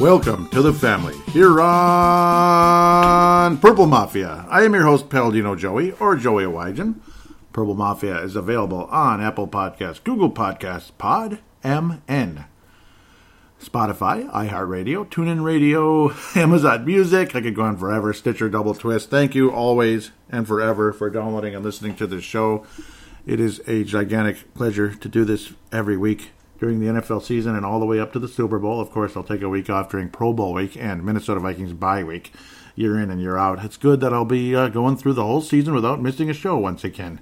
Welcome to the family here on Purple Mafia. I am your host, Paladino Joey, or Joey Wygen. Purple Mafia is available on Apple Podcasts, Google Podcasts, Pod MN, Spotify, iHeartRadio, TuneIn Radio, Amazon Music. I could go on forever. Stitcher, Double Twist. Thank you always and forever for downloading and listening to this show. It is a gigantic pleasure to do this every week during the NFL season and all the way up to the Super Bowl. Of course, I'll take a week off during Pro Bowl week and Minnesota Vikings bye week, year in and year out. It's good that I'll be uh, going through the whole season without missing a show once again.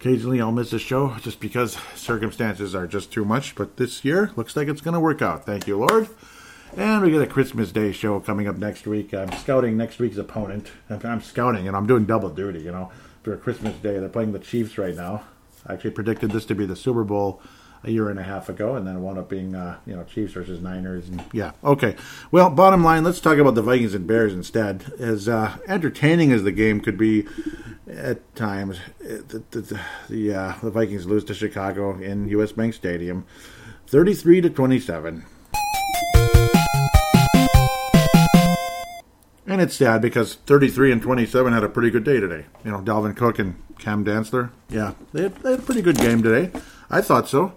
Occasionally, I'll miss a show just because circumstances are just too much, but this year looks like it's going to work out. Thank you, Lord. And we got a Christmas Day show coming up next week. I'm scouting next week's opponent. I'm scouting and I'm doing double duty, you know, for Christmas Day. They're playing the Chiefs right now. I actually predicted this to be the Super Bowl a year and a half ago, and then it wound up being uh, you know Chiefs versus Niners, and yeah, okay. Well, bottom line, let's talk about the Vikings and Bears instead. As uh, entertaining as the game could be at times, the the, the, uh, the Vikings lose to Chicago in U.S. Bank Stadium, thirty-three to twenty-seven. And it's sad because 33 and 27 had a pretty good day today. You know, Dalvin Cook and Cam Dantzler. Yeah, they had, they had a pretty good game today. I thought so.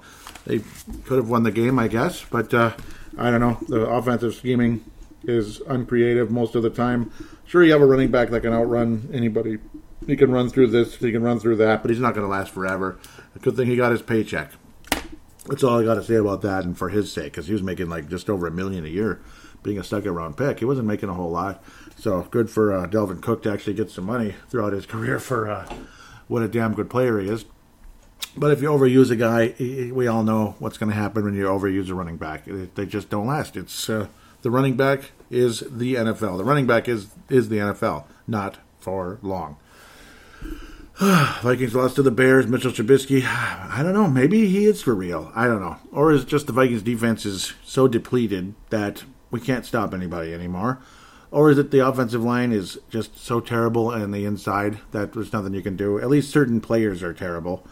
They could have won the game, I guess, but uh, I don't know. The offensive scheming is uncreative most of the time. Sure, you have a running back that can outrun anybody. He can run through this, he can run through that, but he's not going to last forever. Good thing he got his paycheck. That's all I got to say about that, and for his sake, because he was making like just over a million a year, being a second round pick. He wasn't making a whole lot, so good for uh, Dalvin Cook to actually get some money throughout his career for uh, what a damn good player he is. But if you overuse a guy, we all know what's going to happen when you overuse a running back. They just don't last. It's uh, the running back is the NFL. The running back is is the NFL, not for long. Vikings lost to the Bears. Mitchell Trubisky, I don't know. Maybe he is for real. I don't know. Or is just the Vikings defense is so depleted that we can't stop anybody anymore? Or is it the offensive line is just so terrible and the inside that there's nothing you can do? At least certain players are terrible.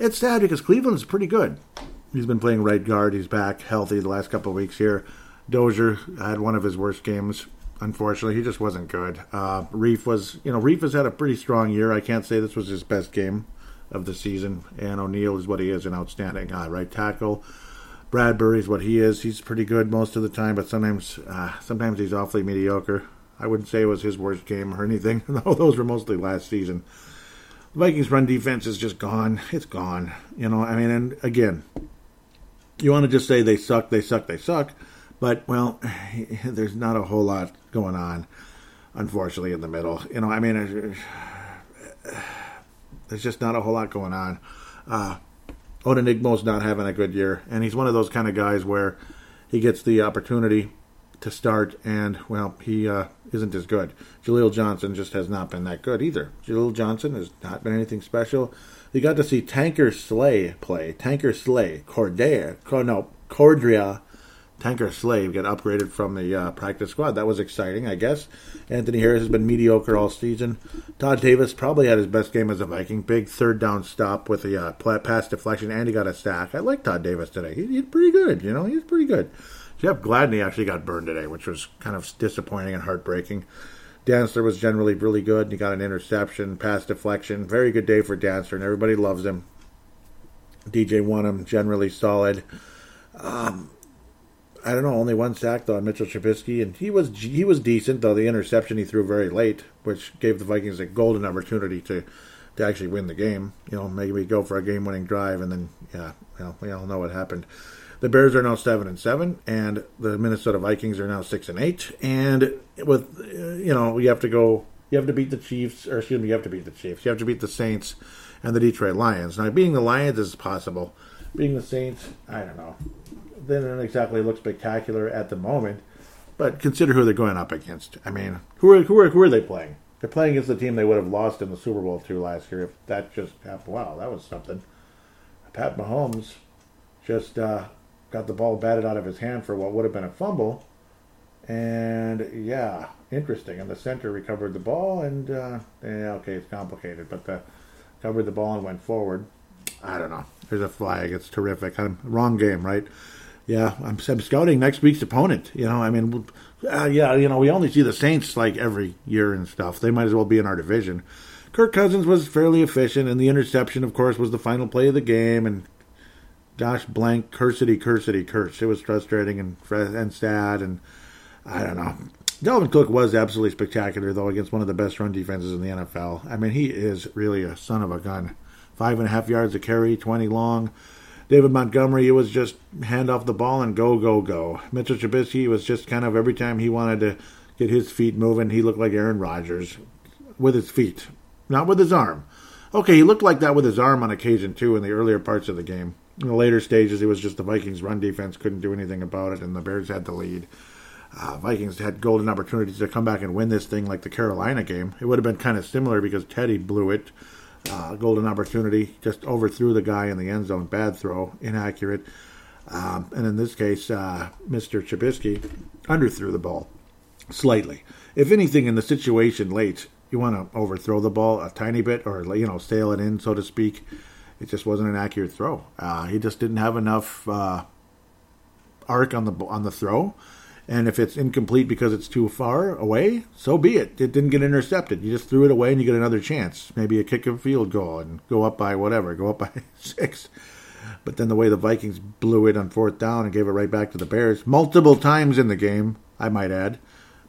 It's sad because Cleveland's pretty good. He's been playing right guard. He's back healthy the last couple of weeks here. Dozier had one of his worst games. Unfortunately, he just wasn't good. Uh, Reiff was, you know, Reiff has had a pretty strong year. I can't say this was his best game of the season. And O'Neill is what he is, an outstanding right tackle. Bradbury is what he is. He's pretty good most of the time, but sometimes, uh, sometimes he's awfully mediocre. I wouldn't say it was his worst game or anything. Those were mostly last season. Vikings run defense is just gone. It's gone. You know, I mean, and again, you want to just say they suck, they suck, they suck, but well, there's not a whole lot going on, unfortunately, in the middle. You know, I mean, there's just not a whole lot going on. Uh, Odenigbo's not having a good year, and he's one of those kind of guys where he gets the opportunity to start, and well, he uh, isn't as good. Jaleel Johnson just has not been that good either. Jaleel Johnson has not been anything special. You got to see Tankersley play. Tankersley, Cordair, no, Cordrea, Tankersley get upgraded from the uh, practice squad. That was exciting, I guess. Anthony Harris has been mediocre all season. Todd Davis probably had his best game as a Viking. Big third down stop with a uh, pass deflection, and he got a sack. I like Todd Davis today. He, he's pretty good, you know. He's pretty good. Jeff Gladney actually got burned today, which was kind of disappointing and heartbreaking. Dancer was generally really good. He got an interception, pass deflection. Very good day for Dancer, and everybody loves him. DJ Wonnum generally solid. Um, I don't know, only one sack though on Mitchell Trubisky, and he was he was decent though. The interception he threw very late, which gave the Vikings a golden opportunity to to actually win the game. You know, maybe go for a game winning drive, and then yeah, well, we all know what happened. The Bears are now seven and seven, and the Minnesota Vikings are now six and eight. And with you know, you have to go, you have to beat the Chiefs, or excuse me, you have to beat the Chiefs. You have to beat the Saints and the Detroit Lions. Now, being the Lions is possible. Being the Saints, I don't know. They don't exactly look spectacular at the moment, but consider who they're going up against. I mean, who are who are who are they playing? They're playing against the team they would have lost in the Super Bowl to last year if that just happened. Wow, that was something. Pat Mahomes just uh, got the ball batted out of his hand for what would have been a fumble. And yeah, interesting. And the center recovered the ball, and uh, yeah, okay, it's complicated, but the covered the ball and went forward. I don't know. There's a flag. It's terrific. I'm, wrong game, right? Yeah, I'm, I'm, scouting next week's opponent. You know, I mean, uh, yeah, you know, we only see the Saints like every year and stuff. They might as well be in our division. Kirk Cousins was fairly efficient, and the interception, of course, was the final play of the game. And gosh, blank, cursedy, cursedy, curse. It was frustrating and and sad, and I don't know. Dalvin Cook was absolutely spectacular, though, against one of the best run defenses in the NFL. I mean, he is really a son of a gun. Five and a half yards a carry, 20 long. David Montgomery, it was just hand off the ball and go, go, go. Mitchell Trubisky was just kind of every time he wanted to get his feet moving, he looked like Aaron Rodgers with his feet, not with his arm. Okay, he looked like that with his arm on occasion, too, in the earlier parts of the game. In the later stages, it was just the Vikings' run defense couldn't do anything about it, and the Bears had the lead uh, Vikings had golden opportunities to come back and win this thing like the Carolina game. It would have been kind of similar because Teddy blew it. Uh, golden opportunity, just overthrew the guy in the end zone. Bad throw, inaccurate. Um, and in this case, uh, Mr. Trubisky underthrew the ball slightly. If anything, in the situation late, you want to overthrow the ball a tiny bit or, you know, sail it in, so to speak. It just wasn't an accurate throw. Uh, he just didn't have enough uh, arc on the on the throw and if it's incomplete because it's too far away, so be it. It didn't get intercepted. You just threw it away and you get another chance. Maybe a kick of field goal and go up by whatever, go up by six. But then the way the Vikings blew it on fourth down and gave it right back to the Bears multiple times in the game, I might add,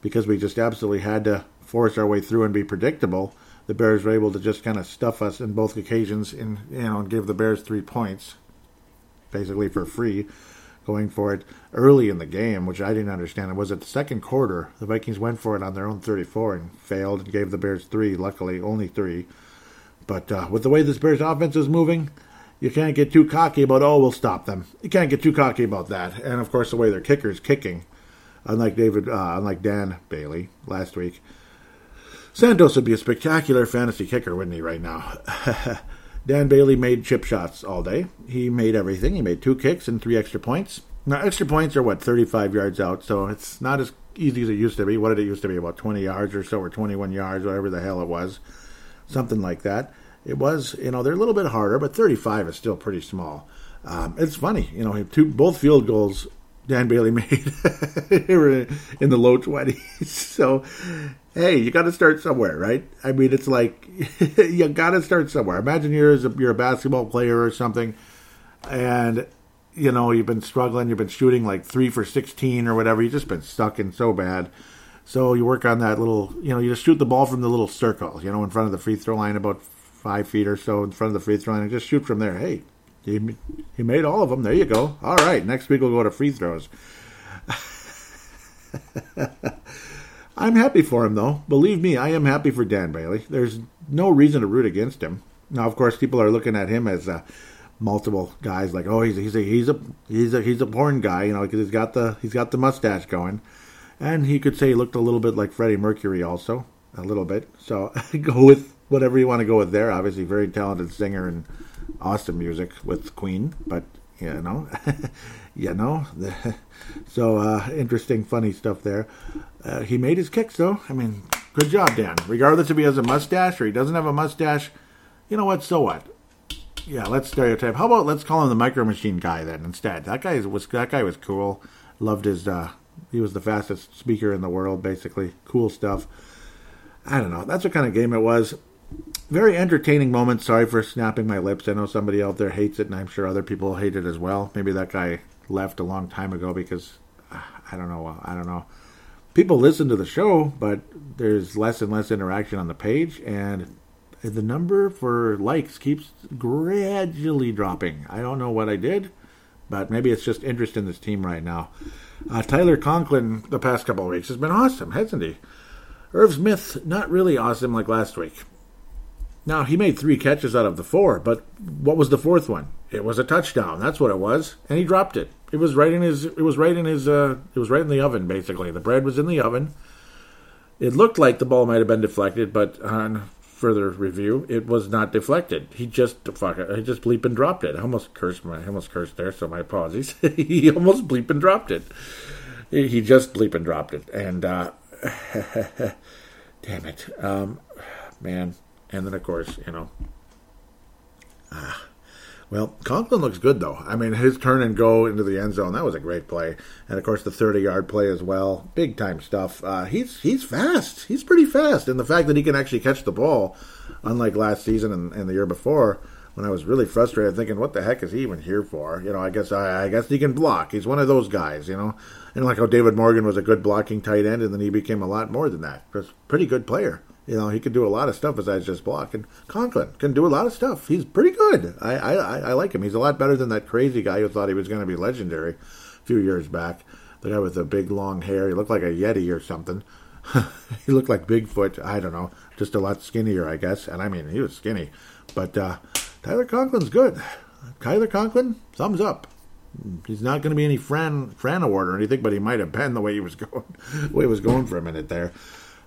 because we just absolutely had to force our way through and be predictable. The Bears were able to just kind of stuff us in both occasions and you know and give the Bears three points, basically for free going for it early in the game, which I didn't understand. It was at the second quarter. The Vikings went for it on their own 34 and failed and gave the Bears three, luckily, only three. But uh, with the way this Bears offense is moving, you can't get too cocky about, oh, we'll stop them. You can't get too cocky about that. And of course, the way their kicker is kicking, unlike David, uh, unlike Dan Bailey last week. Santos would be a spectacular fantasy kicker, wouldn't he, right now? Dan Bailey made chip shots all day. He made everything. He made two kicks and three extra points. Now, extra points are what, 35 yards out, so it's not as easy as it used to be. What did it used to be? About 20 yards or so, or 21 yards, whatever the hell it was. Something like that. It was, you know, they're a little bit harder, but 35 is still pretty small. Um, it's funny, you know, two, both field goals Dan Bailey made were in the low 20s. So hey, you got to start somewhere, right? I mean, it's like you got to start somewhere. Imagine you're a, you're a basketball player or something, and you know you've been struggling. You've been shooting like three for sixteen or whatever. You've just been stuck in so bad. So you work on that little, you know, you just shoot the ball from the little circle, you know, in front of the free throw line, about five feet or so in front of the free throw line, and just shoot from there. Hey, he, he made all of them. There you go. All right, next week we'll go to free throws. I'm happy for him, though. Believe me, I am happy for Dan Bailey. There's no reason to root against him. Now, of course, people are looking at him as uh, multiple guys, like, oh, he's he's a he's a he's a he's a porn guy, you know, because he's got the he's got the mustache going, and he could say he looked a little bit like Freddie Mercury, also a little bit. So go with whatever you want to go with there. Obviously, very talented singer and awesome music with Queen, but you know, you know. so uh, interesting, funny stuff there. Uh, he made his kicks, though. I mean, good job, Dan. Regardless if he has a mustache or he doesn't have a mustache, you know what? So what? Yeah, let's stereotype. How about let's call him the Micro Machine guy then instead? That guy was that guy was cool. Loved his. Uh, he was the fastest speaker in the world, basically. Cool stuff. I don't know. That's what kind of game it was. Very entertaining moments. Sorry for snapping my lips. I know somebody out there hates it, and I'm sure other people hate it as well. Maybe that guy left a long time ago because I don't know. I don't know. People listen to the show, but there's less and less interaction on the page, and the number for likes keeps gradually dropping. I don't know what I did, but maybe it's just interest in this team right now. Uh, Tyler Conklin, the past couple of weeks, has been awesome, hasn't he? Irv Smith, not really awesome like last week. Now, he made three catches out of the four, but what was the fourth one? It was a touchdown. That's what it was, and he dropped it. It was right in his. It was right in his. Uh, it was right in the oven. Basically, the bread was in the oven. It looked like the ball might have been deflected, but on further review, it was not deflected. He just fuck it. He just bleep and dropped it. I almost cursed. My, I almost cursed there. So my apologies. he almost bleep and dropped it. He just bleep and dropped it, and uh, damn it, um, man and then, of course, you know. Ah. Well, Conklin looks good, though. I mean, his turn and go into the end zone, that was a great play. And, of course, the 30 yard play as well. Big time stuff. Uh, he's he's fast. He's pretty fast. And the fact that he can actually catch the ball, unlike last season and, and the year before, when I was really frustrated, thinking, "What the heck is he even here for?" You know, I guess I, I, guess he can block. He's one of those guys, you know. And like how David Morgan was a good blocking tight end, and then he became a lot more than that. Just pretty good player. You know, he could do a lot of stuff besides just block. And Conklin can do a lot of stuff. He's pretty good. I, I, I like him. He's a lot better than that crazy guy who thought he was going to be legendary a few years back. The guy with the big long hair. He looked like a Yeti or something. he looked like Bigfoot. I don't know. Just a lot skinnier, I guess. And I mean, he was skinny. But uh, Tyler Conklin's good. Tyler Conklin, thumbs up. He's not going to be any Fran Fran award or anything, but he might have been the way he was going, the way he was going for a minute there.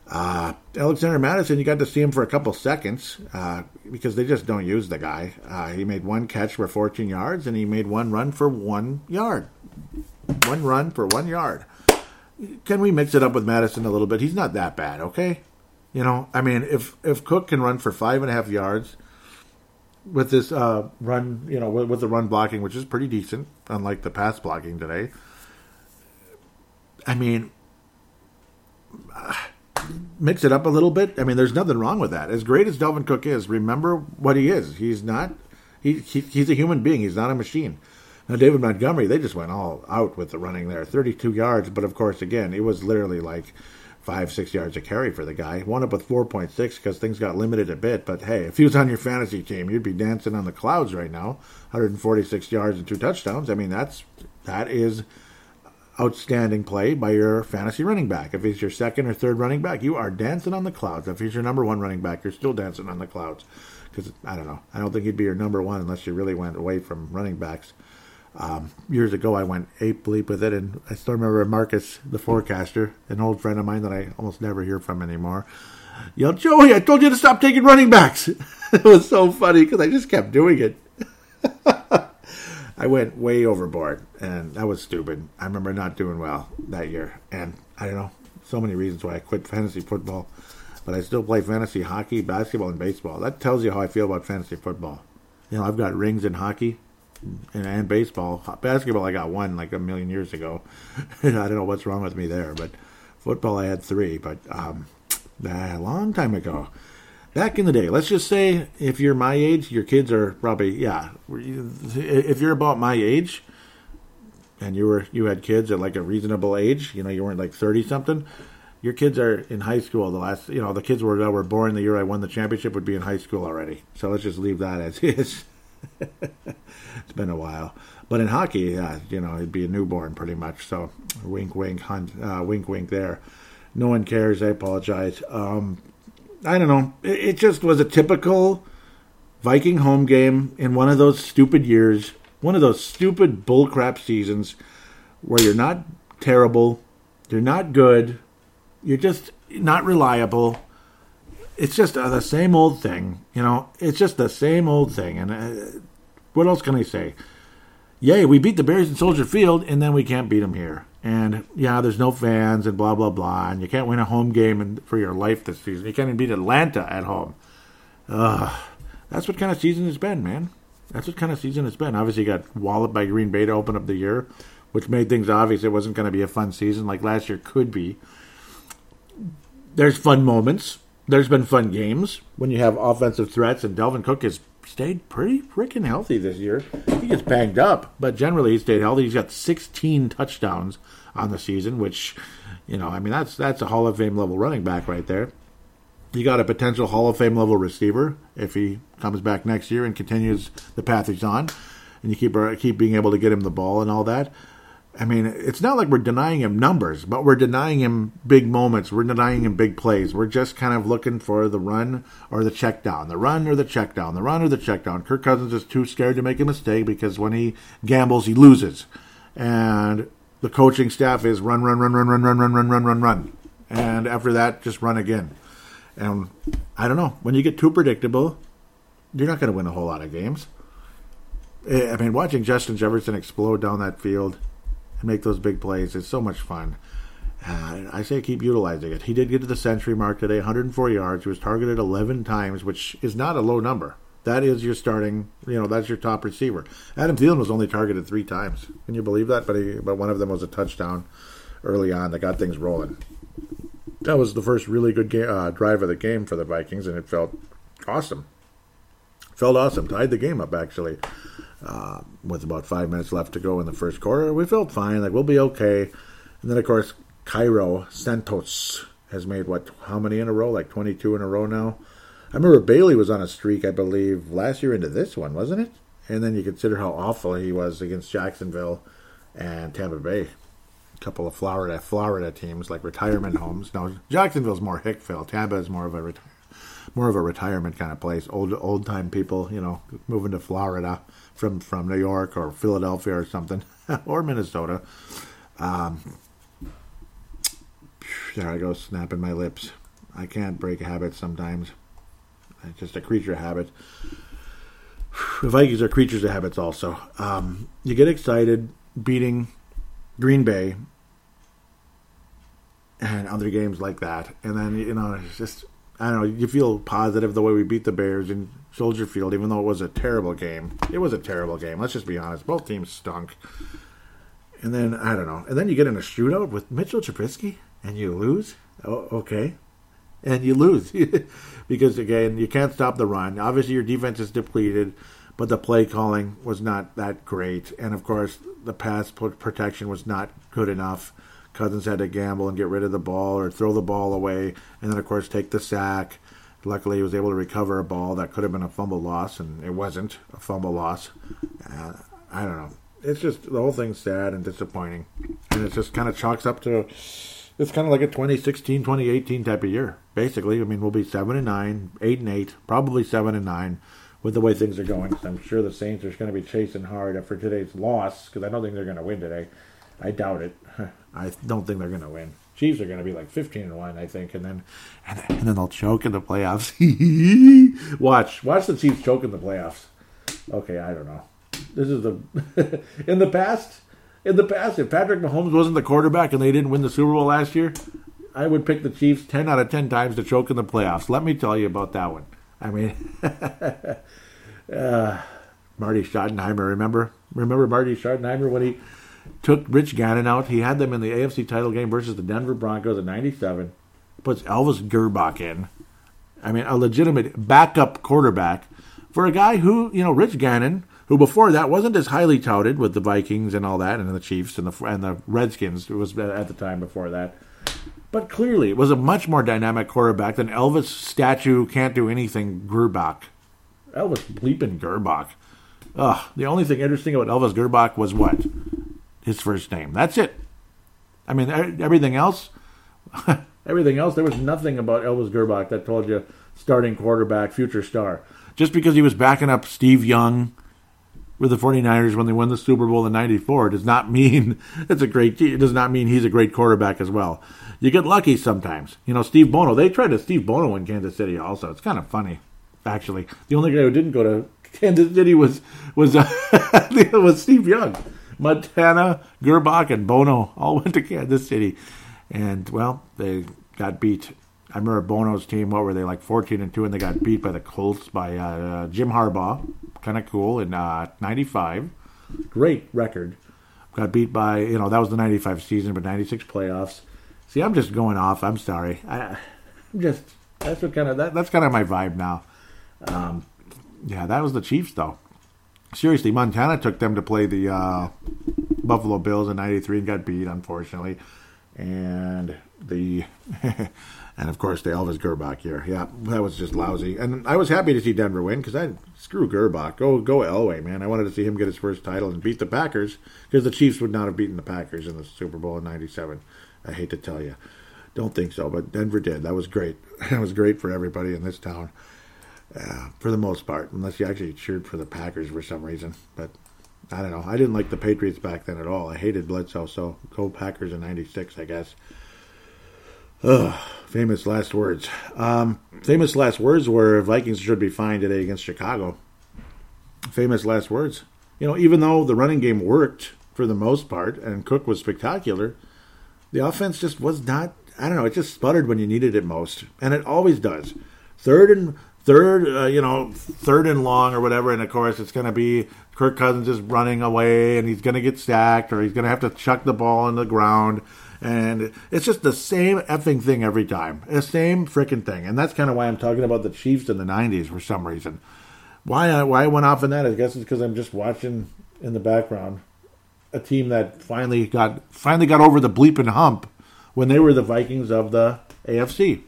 Uh, Alexander Mattison, you got to see him for a couple seconds uh, because they just don't use the guy. Uh, he made one catch for 14 yards and he made one run for one yard. One run for one yard. Can we mix it up with Mattison a little bit? He's not that bad, okay? You know, I mean, if if Cook can run for five and a half yards with this uh, run, you know, with, with the run blocking, which is pretty decent, unlike the pass blocking today. I mean mix it up a little bit. I mean, there's nothing wrong with that. As great as Dalvin Cook is, remember what he is. He's not. He, he he's a human being. He's not a machine. Now, David Montgomery, they just went all out with the running there, 32 yards. But of course, again, it was literally like five, six yards of carry for the guy. Wound up with 4.6 because things got limited a bit. But hey, if he was on your fantasy team, you'd be dancing on the clouds right now. 146 yards and two touchdowns. I mean, that's that is outstanding play by your fantasy running back. If he's your second or third running back, you are dancing on the clouds. If he's your number one running back, you're still dancing on the clouds. Because I don't know, I don't think he'd be your number one unless you really went away from running backs. Um, years ago, I went ape bleep with it, and I still remember Marcus, the forecaster, an old friend of mine that I almost never hear from anymore. Yelled, Joey, I told you to stop taking running backs. it was so funny because I just kept doing it. I went way overboard, and that was stupid. I remember not doing well that year, and I don't know so many reasons why I quit fantasy football, but I still play fantasy hockey, basketball, and baseball. That tells you how I feel about fantasy football. You know, I've got rings in hockey and, and baseball. Basketball, I got one like a million years ago. I don't know what's wrong with me there, but football, I had three, but um, a long time ago back in the day, let's just say if you're my age, your kids are probably yeah. If you're about my age, and you were you had kids at like a reasonable age, you know, you weren't like thirty something. Your kids are in high school. The last, you know, the kids were that were born the year I won the championship would be in high school already. So let's just leave that as is. it's been a while, but in hockey, yeah, you know, it'd be a newborn pretty much. So wink, wink, hunt, uh, wink, wink. There, no one cares. I apologize. Um, I don't know. It, just was a typical Viking home game in one of those stupid years, one of those stupid bullcrap seasons where you're not terrible, you're not good, you're just not reliable. It's just uh, the same old thing, you know. It's just the same old thing, and uh, what else can I say? Yay, we beat the Bears in Soldier Field, and then we can't beat them here. And yeah, there's no fans and blah blah blah, and you can't win a home game in, for your life this season. You can't even beat Atlanta at home. Ugh, that's what kind of season it's been, man. That's what kind of season it's been. Obviously, got walloped by Green Bay to open up the year, which made things obvious it wasn't going to be a fun season like last year could be. There's fun moments. there's been fun games when you have offensive threats, and Dalvin Cook has stayed pretty freaking healthy this year. He gets banged up, but generally he stayed healthy. He's got 16 touchdowns on the season, which, you know, I mean that's that's a Hall of Fame level running back right there. You got a potential Hall of Fame level receiver if he comes back next year and continues the path he's on, and you keep uh, keep being able to get him the ball and all that. I mean, it's not like we're denying him numbers, but we're denying him big moments. We're denying him big plays. We're just kind of looking for the run or the check down, the run or the check down, the run or the check down. Kirk Cousins is too scared to make a mistake because when he gambles, he loses. And the coaching staff is run, run, run, run, run, run, run, run, run, run, run. And after that, just run again. And I don't know. When you get too predictable, you're not going to win a whole lot of games. I mean, watching Justin Jefferson explode down that field and make those big plays. It's so much fun. Uh, I say keep utilizing it. He did get to the century mark today, 104 yards. He was targeted 11 times, which is not a low number. That is your starting, you know, that's your top receiver. Adam Thielen was only targeted three times. Can you believe that? But he, but one of them was a touchdown early on that got things rolling. That was the first really good game, uh, drive of the game for the Vikings, and it felt awesome. Felt awesome. Tied the game up actually uh, with about five minutes left to go in the first quarter. We felt fine, like we'll be okay. And then, of course, Cairo Santos has made what? How many in a row? Like 22 in a row now. I remember Bailey was on a streak, I believe, last year into this one, wasn't it? And then you consider how awful he was against Jacksonville and Tampa Bay. A couple of Florida Florida teams like retirement homes. Now Jacksonville's more Hickville. Tampa is more of a reti- more of a retirement kind of place. Old old time people, you know, moving to Florida from from New York or Philadelphia or something or Minnesota. Um, there I go, snapping my lips. I can't break habits sometimes. It's just a creature habit. The Vikings are creatures of habits also. Um, you get excited beating Green Bay and other games like that, and then you know it's just I don't know. You feel positive the way we beat the Bears in Soldier Field, even though it was a terrible game. It was a terrible game. Let's just be honest. Both teams stunk. And then I don't know. And then you get in a shootout with Mitchell Trubisky, and you lose. Oh, okay, and you lose because again you can't stop the run. Obviously, your defense is depleted, but the play calling was not that great, and of course the pass protection was not good enough. Cousins had to gamble and get rid of the ball or throw the ball away, and then of course take the sack. Luckily, he was able to recover a ball that could have been a fumble loss, and it wasn't a fumble loss. Uh, I don't know. It's just the whole thing's sad and disappointing, and it just kind of chalks up to it's kind of like a 2016, 2018 type of year. Basically, I mean, we'll be seven and nine, eight and eight, probably seven and nine with the way things are going. I'm sure the Saints are going to be chasing hard after today's loss because I don't think they're going to win today. I doubt it. I don't think they're going to win. Chiefs are going to be like 15 and 1, I think, and then and, and then they'll choke in the playoffs. watch, watch the Chiefs choke in the playoffs. Okay, I don't know. This is the in the past, in the past, if Patrick Mahomes wasn't the quarterback and they didn't win the Super Bowl last year, I would pick the Chiefs 10 out of 10 times to choke in the playoffs. Let me tell you about that one. I mean, uh, Marty Schottenheimer, remember? Remember Marty Schottenheimer when he took Rich Gannon out. He had them in the AFC title game versus the Denver Broncos in '97. Puts Elvis Grbac in. I mean, a legitimate backup quarterback for a guy who, you know, Rich Gannon, who before that wasn't as highly touted with the Vikings and all that, and the Chiefs and the and the Redskins. Was at the time before that. But clearly, it was a much more dynamic quarterback than Elvis statue can't do anything Grbac. Elvis bleeping Grbac. Ugh, the only thing interesting about Elvis Grbac was what? His first name. That's it. I mean, everything else, everything else, there was nothing about Elvis Grbac that told you starting quarterback, future star. Just because he was backing up Steve Young with the 49ers when they won the Super Bowl in 94 does not mean it's a great it does not mean he's a great quarterback as well. You get lucky sometimes. You know, Steve Bono, they tried to Steve Bono in Kansas City also. It's kind of funny actually. The only guy who didn't go to Kansas City was was uh, was Steve Young. Montana, Grbac, and Bono all went to Kansas City, and well, they got beat. I remember Bono's team. What were they like, fourteen and two, and they got beat by the Colts by uh, Jim Harbaugh. Kind of cool in '95. Uh, Great record. Got beat by you know that was the '95 season, but '96 playoffs. See, I'm just going off. I'm sorry. I, I'm just that's what kind of that, that's kind of my vibe now. Um, yeah, that was the Chiefs though. Seriously, Montana took them to play the uh, Buffalo Bills in '93 and got beat, unfortunately. And the and of course the Elvis Grbac year, yeah, that was just lousy. And I was happy to see Denver win because I screw Grbac, go go Elway, man. I wanted to see him get his first title and beat the Packers because the Chiefs would not have beaten the Packers in the Super Bowl in '97. I hate to tell you, don't think so, but Denver did. That was great. That was great for everybody in this town, uh, for the most part, unless you actually cheered for the Packers for some reason. But I don't know. I didn't like the Patriots back then at all. I hated Bledsoe, so go Packers in '96, I guess. Ugh, famous last words. Um, famous last words were Vikings should be fine today against Chicago. Famous last words. You know, even though the running game worked for the most part and Cook was spectacular, the offense just was not. I don't know. It just sputtered when you needed it most, and it always does. Third and third, uh, you know, third and long or whatever, and of course it's going to be Kirk Cousins is running away, and he's going to get sacked, or he's going to have to chuck the ball on the ground and it's just the same effing thing every time. The same freaking thing. And that's kind of why I'm talking about the Chiefs in the 90s for some reason. Why I, why I went off on that, I guess it's because I'm just watching in the background a team that finally got finally got over the bleeping hump when they were the Vikings of the AFC.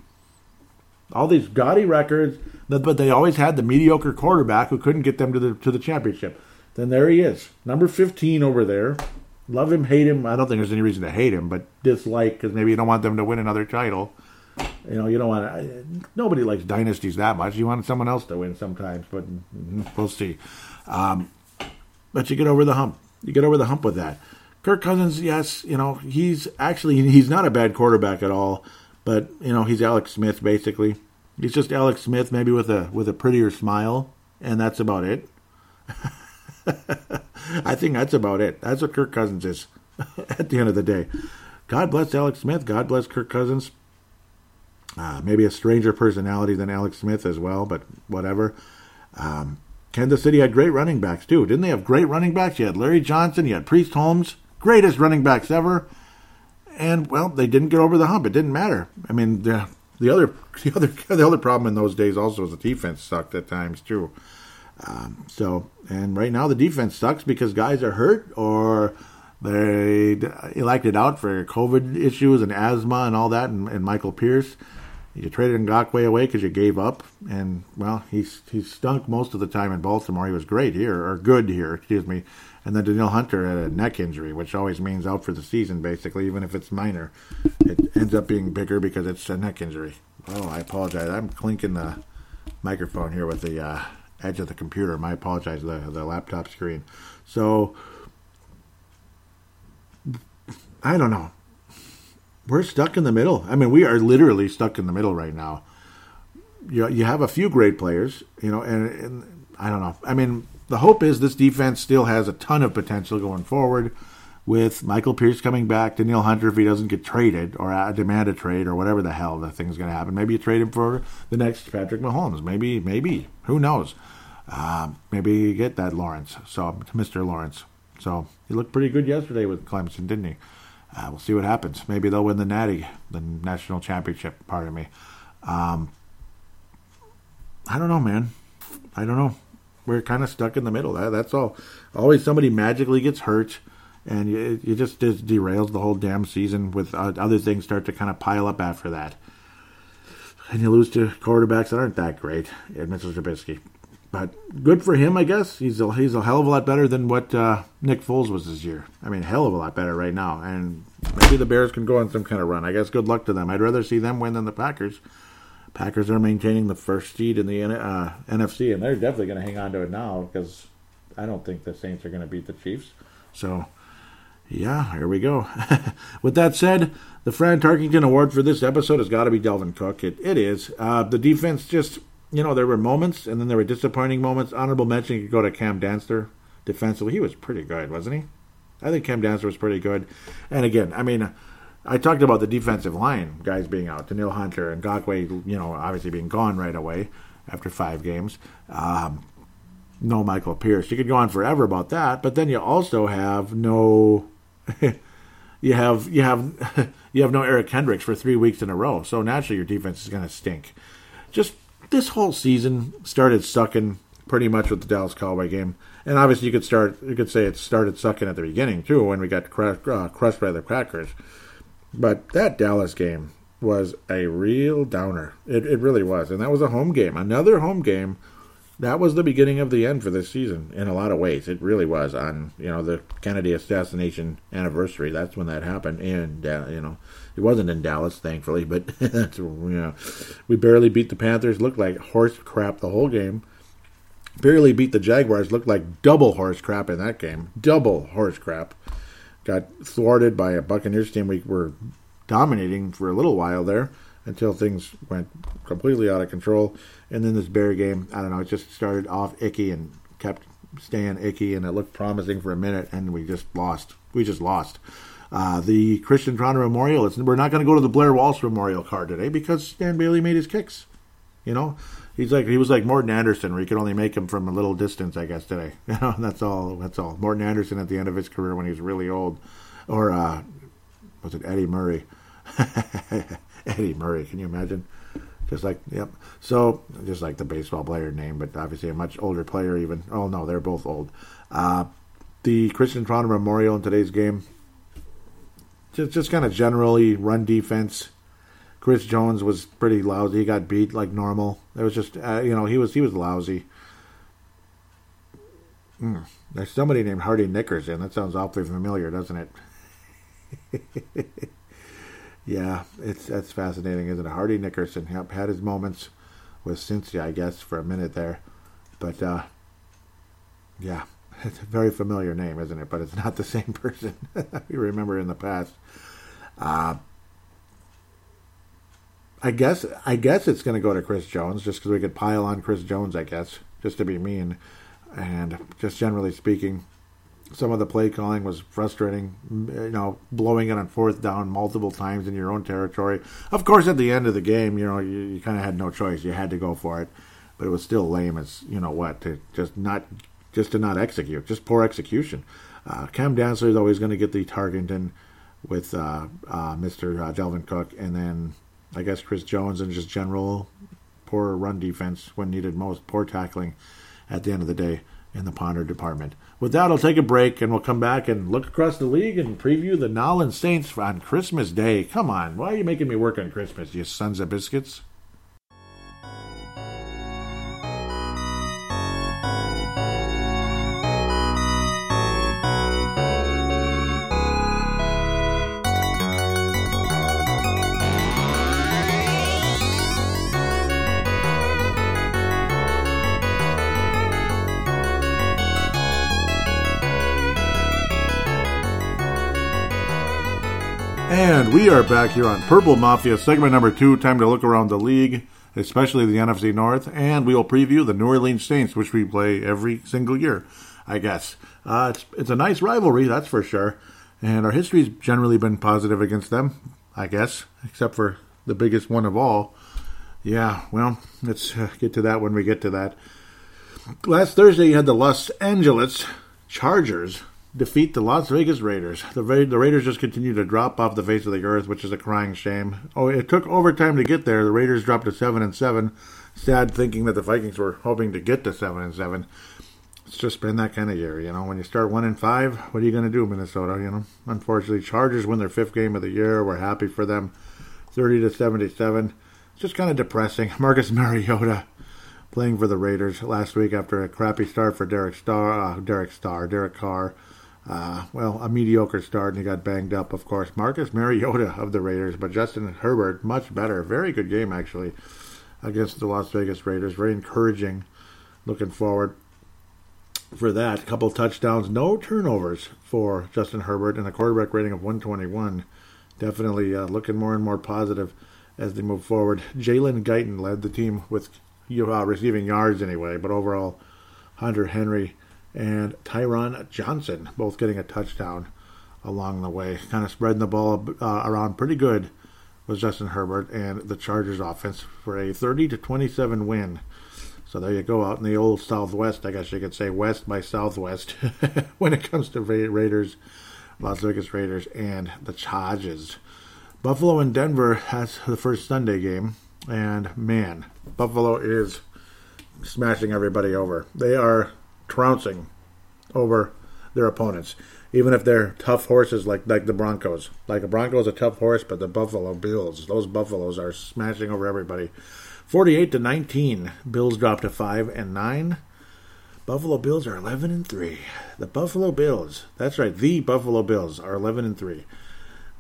All these gaudy records, but they always had the mediocre quarterback who couldn't get them to the to the championship. Then there he is, number 15 over there, Love him, hate him. I don't think there's any reason to hate him, but dislike because maybe you don't want them to win another title. You know, you don't want to. Nobody likes dynasties that much. You want someone else to win sometimes, but we'll see. Um, but you get over the hump. You get over the hump with that. Kirk Cousins, yes, you know he's actually he's not a bad quarterback at all, but you know he's Alex Smith basically. He's just Alex Smith, maybe with a with a prettier smile, and that's about it. I think that's about it. That's what Kirk Cousins is at the end of the day. God bless Alex Smith. God bless Kirk Cousins. Uh, maybe a stranger personality than Alex Smith as well, but whatever. Um, Kansas City had great running backs too. Didn't they have great running backs? You had Larry Johnson, you had Priest Holmes, greatest running backs ever. And well, they didn't get over the hump. It didn't matter. I mean, the other the other the other problem in those days also was the defense sucked at times too. Um, so, and right now the defense sucks because guys are hurt or they elected out for COVID issues and asthma and all that, and, and Michael Pierce. You traded Ngakoue away because you gave up, and well, he's he stunk most of the time in Baltimore. He was great here, or good here, excuse me. And then Danielle Hunter had a neck injury, which always means out for the season, basically, even if it's minor. It ends up being bigger because it's a neck injury. Oh, I apologize. I'm clinking the microphone here with the uh, edge of the computer. My apologize, the the laptop screen. So I don't know. We're stuck in the middle. I mean, we are literally stuck in the middle right now. You you have a few great players, you know, and, and I don't know. I mean, the hope is this defense still has a ton of potential going forward with Michael Pierce coming back, Danielle Hunter if he doesn't get traded or demand a trade or whatever the hell the thing's going to happen. Maybe you trade him for the next Patrick Mahomes. Maybe, maybe who knows? Uh, maybe you get that Lawrence. So Mr. Lawrence. So he looked pretty good yesterday with Clemson, didn't he? Uh, we'll see what happens. Maybe they'll win the Natty, the national championship. Pardon me. Um, I don't know, man. I don't know. We're kind of stuck in the middle. That, that's all. Always somebody magically gets hurt and it, just, just derails the whole damn season. With uh, other things start to kind of pile up after that, and you lose to quarterbacks that aren't that great. And Mitchell Trubisky, but good for him, I guess. He's a, he's a hell of a lot better than what uh, Nick Foles was this year. I mean, hell of a lot better right now. And maybe the Bears can go on some kind of run. I guess good luck to them. I'd rather see them win than the Packers. Packers are maintaining the first seed in the uh, NFC, and they're definitely going to hang on to it now because I don't think the Saints are going to beat the Chiefs. So yeah, here we go. With that said, the Fran Tarkenton Award for this episode has got to be Dalvin Cook. It, it is. Uh, the defense just, you know, there were moments and then there were disappointing moments. Honorable mention you could go to Cam Dantzler defensively. He was pretty good, wasn't he? I think Cam Dantzler was pretty good. And again, I mean, I talked about the defensive line guys being out. Danielle Hunter and Ngakoue, you know, obviously being gone right away after five games. Um, no Michael Pierce. You could go on forever about that, but then you also have no you have you have you have no Eric Kendricks for three weeks in a row. So naturally, your defense is going to stink. just this whole season started sucking pretty much with the Dallas Cowboy game. And obviously, you could start, you could say it started sucking at the beginning too when we got crushed, uh, crushed by the Crackers. But that Dallas game was a real downer. It, it really was, and that was a home game, another home game. That was the beginning of the end for this season in a lot of ways. It really was on you know the Kennedy assassination anniversary. That's when that happened, and uh, you know it wasn't in Dallas, thankfully, but that's you know we barely beat the Panthers. Looked like horse crap the whole game barely beat the Jaguars. Looked like double horse crap in that game. Double horse crap. Got thwarted by a Buccaneers team we were dominating for a little while there until things went completely out of control. And then this Bear game, I don't know, it just started off icky and kept staying icky, and it looked promising for a minute, and we just lost. We just lost. Uh, the Christian Toronto Memorial, we're not going to go to the Blair Walsh Memorial card today because Dan Bailey made his kicks. You know, he's like he was like Morten Andersen, where you could only make him from a little distance. I guess today, you know, that's all. That's all. Morten Andersen at the end of his career when he was really old, or uh, was it Eddie Murray? Eddie Murray, can you imagine? Just like yep. So just like the baseball player name, but obviously a much older player. Even oh no, they're both old. Uh, the Christian Toronto Memorial in today's game, just just kind of generally run defense Chris Jones was pretty lousy. He got beat like normal. It was just uh, you know he was he was lousy. Mm. There's somebody named Hardy Nickerson. That sounds awfully familiar, doesn't it? yeah, it's that's fascinating, isn't it? Hardy Nickerson yep, had his moments with Cynthia, I guess, for a minute there, but uh, yeah, it's a very familiar name, isn't it? But it's not the same person we remember in the past. Uh, I guess I guess it's going to go to Chris Jones just because we could pile on Chris Jones. I guess just to be mean, and just generally speaking, some of the play calling was frustrating. You know, blowing it on fourth down multiple times in your own territory. Of course, at the end of the game, you know, you, you kind of had no choice. You had to go for it, but it was still lame as you know what to just not just to not execute, just poor execution. Uh, Cam Dantzler is always going to get the target and with uh, uh, Mr. Uh, Dalvin Cook, and then I guess Chris Jones and just general poor run defense when needed most, poor tackling at the end of the day in the Ponder department. With that, I'll take a break and we'll come back and look across the league and preview the Nolans Saints on Christmas Day. Come on, why are you making me work on Christmas, you sons of biscuits? And we are back here on Purple Mafia, segment number two. Time to look around the league, especially the NFC North, and we will preview the New Orleans Saints, which we play every single year, I guess. Uh, it's, it's a nice rivalry, that's for sure. And our history's generally been positive against them, I guess, except for the biggest one of all. Yeah, well, let's uh, get to that when we get to that. Last Thursday, you had the Los Angeles Chargers defeat the Las Vegas Raiders. The, Ra- the Raiders just continue to drop off the face of the earth, which is a crying shame. Oh, it took overtime to get there. The Raiders dropped to seven and seven. Sad thinking that the Vikings were hoping to get to seven and seven. It's just been that kind of year, you know. When you start one and five, what are you going to do, Minnesota? You know, unfortunately, Chargers win their fifth game of the year. We're happy for them, thirty to seventy-seven. It's just kind of depressing. Marcus Mariota playing for the Raiders last week after a crappy start for Derek Star, uh, Derek Star, Derek Carr. Uh, well, a mediocre start, and he got banged up, of course. Marcus Mariota of the Raiders, but Justin Herbert, much better. Very good game, actually, against the Las Vegas Raiders. Very encouraging. Looking forward for that. A couple touchdowns, no turnovers for Justin Herbert, and a quarterback rating of 121. Definitely uh, looking more and more positive as they move forward. Jalen Guyton led the team with uh, receiving yards anyway, but overall, Hunter Henry and Tyron Johnson, both getting a touchdown along the way. Kind of spreading the ball uh, around pretty good was Justin Herbert and the Chargers offense for a 30 to 27 win. So there you go out in the old Southwest, I guess you could say West by Southwest when it comes to Raiders, Las Vegas Raiders, and the Chargers. Buffalo and Denver has the first Sunday game. And man, Buffalo is smashing everybody over. They are trouncing over their opponents, even if they're tough horses like like the Broncos. Like a Broncos a tough horse, but the Buffalo Bills, those Buffaloes are smashing over everybody. Forty-eight to nineteen, Bills drop to five and nine. Buffalo Bills are eleven and three. The Buffalo Bills, that's right, the Buffalo Bills are eleven and three.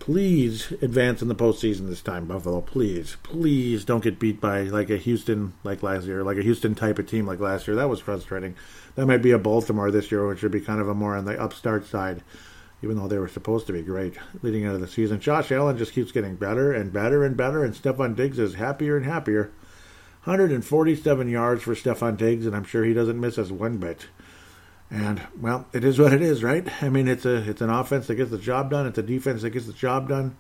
Please advance in the postseason this time, Buffalo. Please, please don't get beat by like a Houston like last year, like a Houston type of team like last year. That was frustrating. That might be a Baltimore this year, which would be kind of a more on the upstart side, even though they were supposed to be great leading into the season. Josh Allen just keeps getting better and better and better, and Stefon Diggs is happier and happier. 147 yards for Stefon Diggs, and I'm sure he doesn't miss us one bit. And well, it is what it is, right? I mean, it's a it's an offense that gets the job done. It's a defense that gets the job done.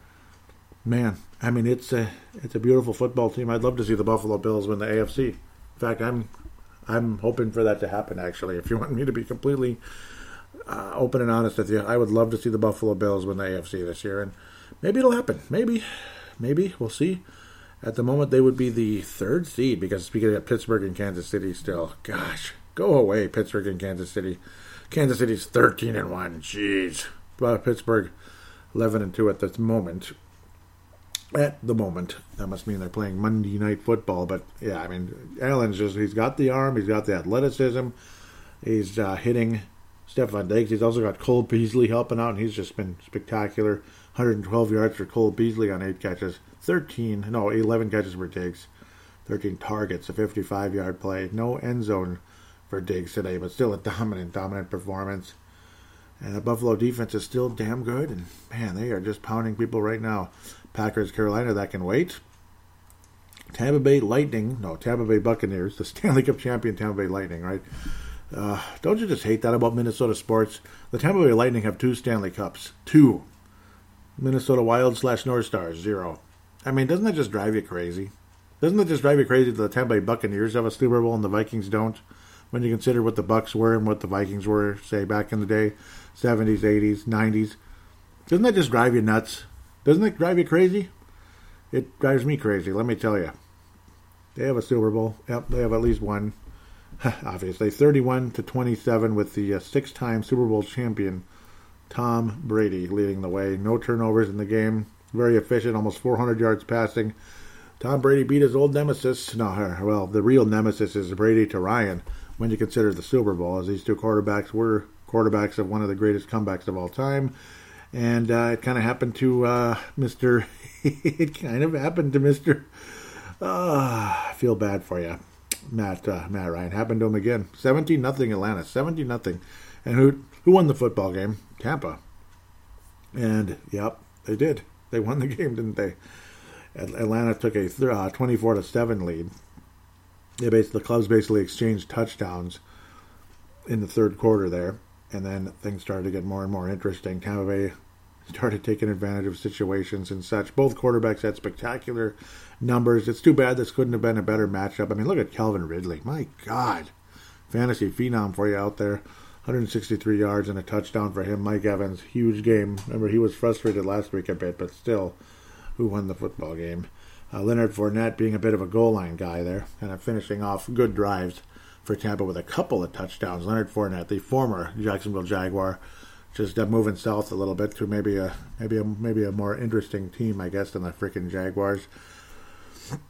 Man, I mean, it's a it's a beautiful football team. I'd love to see the Buffalo Bills win the AFC. In fact, I'm I'm hoping for that to happen. Actually, if you want me to be completely uh, open and honest with you, I would love to see the Buffalo Bills win the AFC this year, and maybe it'll happen. Maybe, maybe we'll see. At the moment, they would be the third seed because we get Pittsburgh and Kansas City still. Gosh, Go away, Pittsburgh and Kansas City. Kansas City's 13 and 1. Jeez. But Pittsburgh 11 and 2 at this moment. At the moment, that must mean they're playing Monday night football. But yeah, I mean, Allen's just—he's got the arm, he's got the athleticism, he's uh, hitting Stefon Diggs. He's also got Cole Beasley helping out, and he's just been spectacular. 112 yards for Cole Beasley on eight catches, 13, no, 11 catches for Diggs, 13 targets, a 55-yard play, no end zone for Diggs today, but still a dominant, dominant performance. And the Buffalo defense is still damn good, and man, they are just pounding people right now. Packers, Carolina, that can wait. Tampa Bay Lightning, no, Tampa Bay Buccaneers, the Stanley Cup champion Tampa Bay Lightning, right? Uh, don't you just hate that about Minnesota sports? The Tampa Bay Lightning have two Stanley Cups. Two. Minnesota Wild slash North Stars, zero. I mean, doesn't that just drive you crazy? Doesn't that just drive you crazy that the Tampa Bay Buccaneers have a Super Bowl and the Vikings don't? When you consider what the Bucks were and what the Vikings were, say back in the day, 70s, 80s, 90s. Doesn't that just drive you nuts? Doesn't that drive you crazy? It drives me crazy, let me tell you. They have a Super Bowl. Yep, they have at least one. Obviously, 31 to 27 with the uh, six-time Super Bowl champion Tom Brady leading the way. No turnovers in the game. Very efficient, almost 400 yards passing. Tom Brady beat his old nemesis. No, well, the real nemesis is Brady to Ryan when you consider the Super Bowl, as these two quarterbacks were quarterbacks of one of the greatest comebacks of all time. And uh, it kind of happened to uh, Mr. it kind of happened to Mr. Uh, I feel bad for you, Matt. Uh, Matt Ryan happened to him again. Seventeen nothing Atlanta. Seventeen nothing. And who who won the football game? Tampa. And yep, they did. They won the game, didn't they? Atlanta took a uh, 24 to 7 lead they basically, the clubs basically exchanged touchdowns in the third quarter there, and then things started to get more and more interesting. Tampa Bay started taking advantage of situations and such. Both quarterbacks had spectacular numbers. It's too bad this couldn't have been a better matchup. I mean, look at Calvin Ridley. My God. Fantasy phenom for you out there. 163 yards and a touchdown for him. Mike Evans, huge game. Remember, he was frustrated last week a bit, but still, who won the football game? Uh, Leonard Fournette being a bit of a goal line guy there, kind of finishing off good drives for Tampa with a couple of touchdowns. Leonard Fournette, the former Jacksonville Jaguar, just uh, moving south a little bit to maybe a maybe a maybe a more interesting team, I guess, than the freaking Jaguars.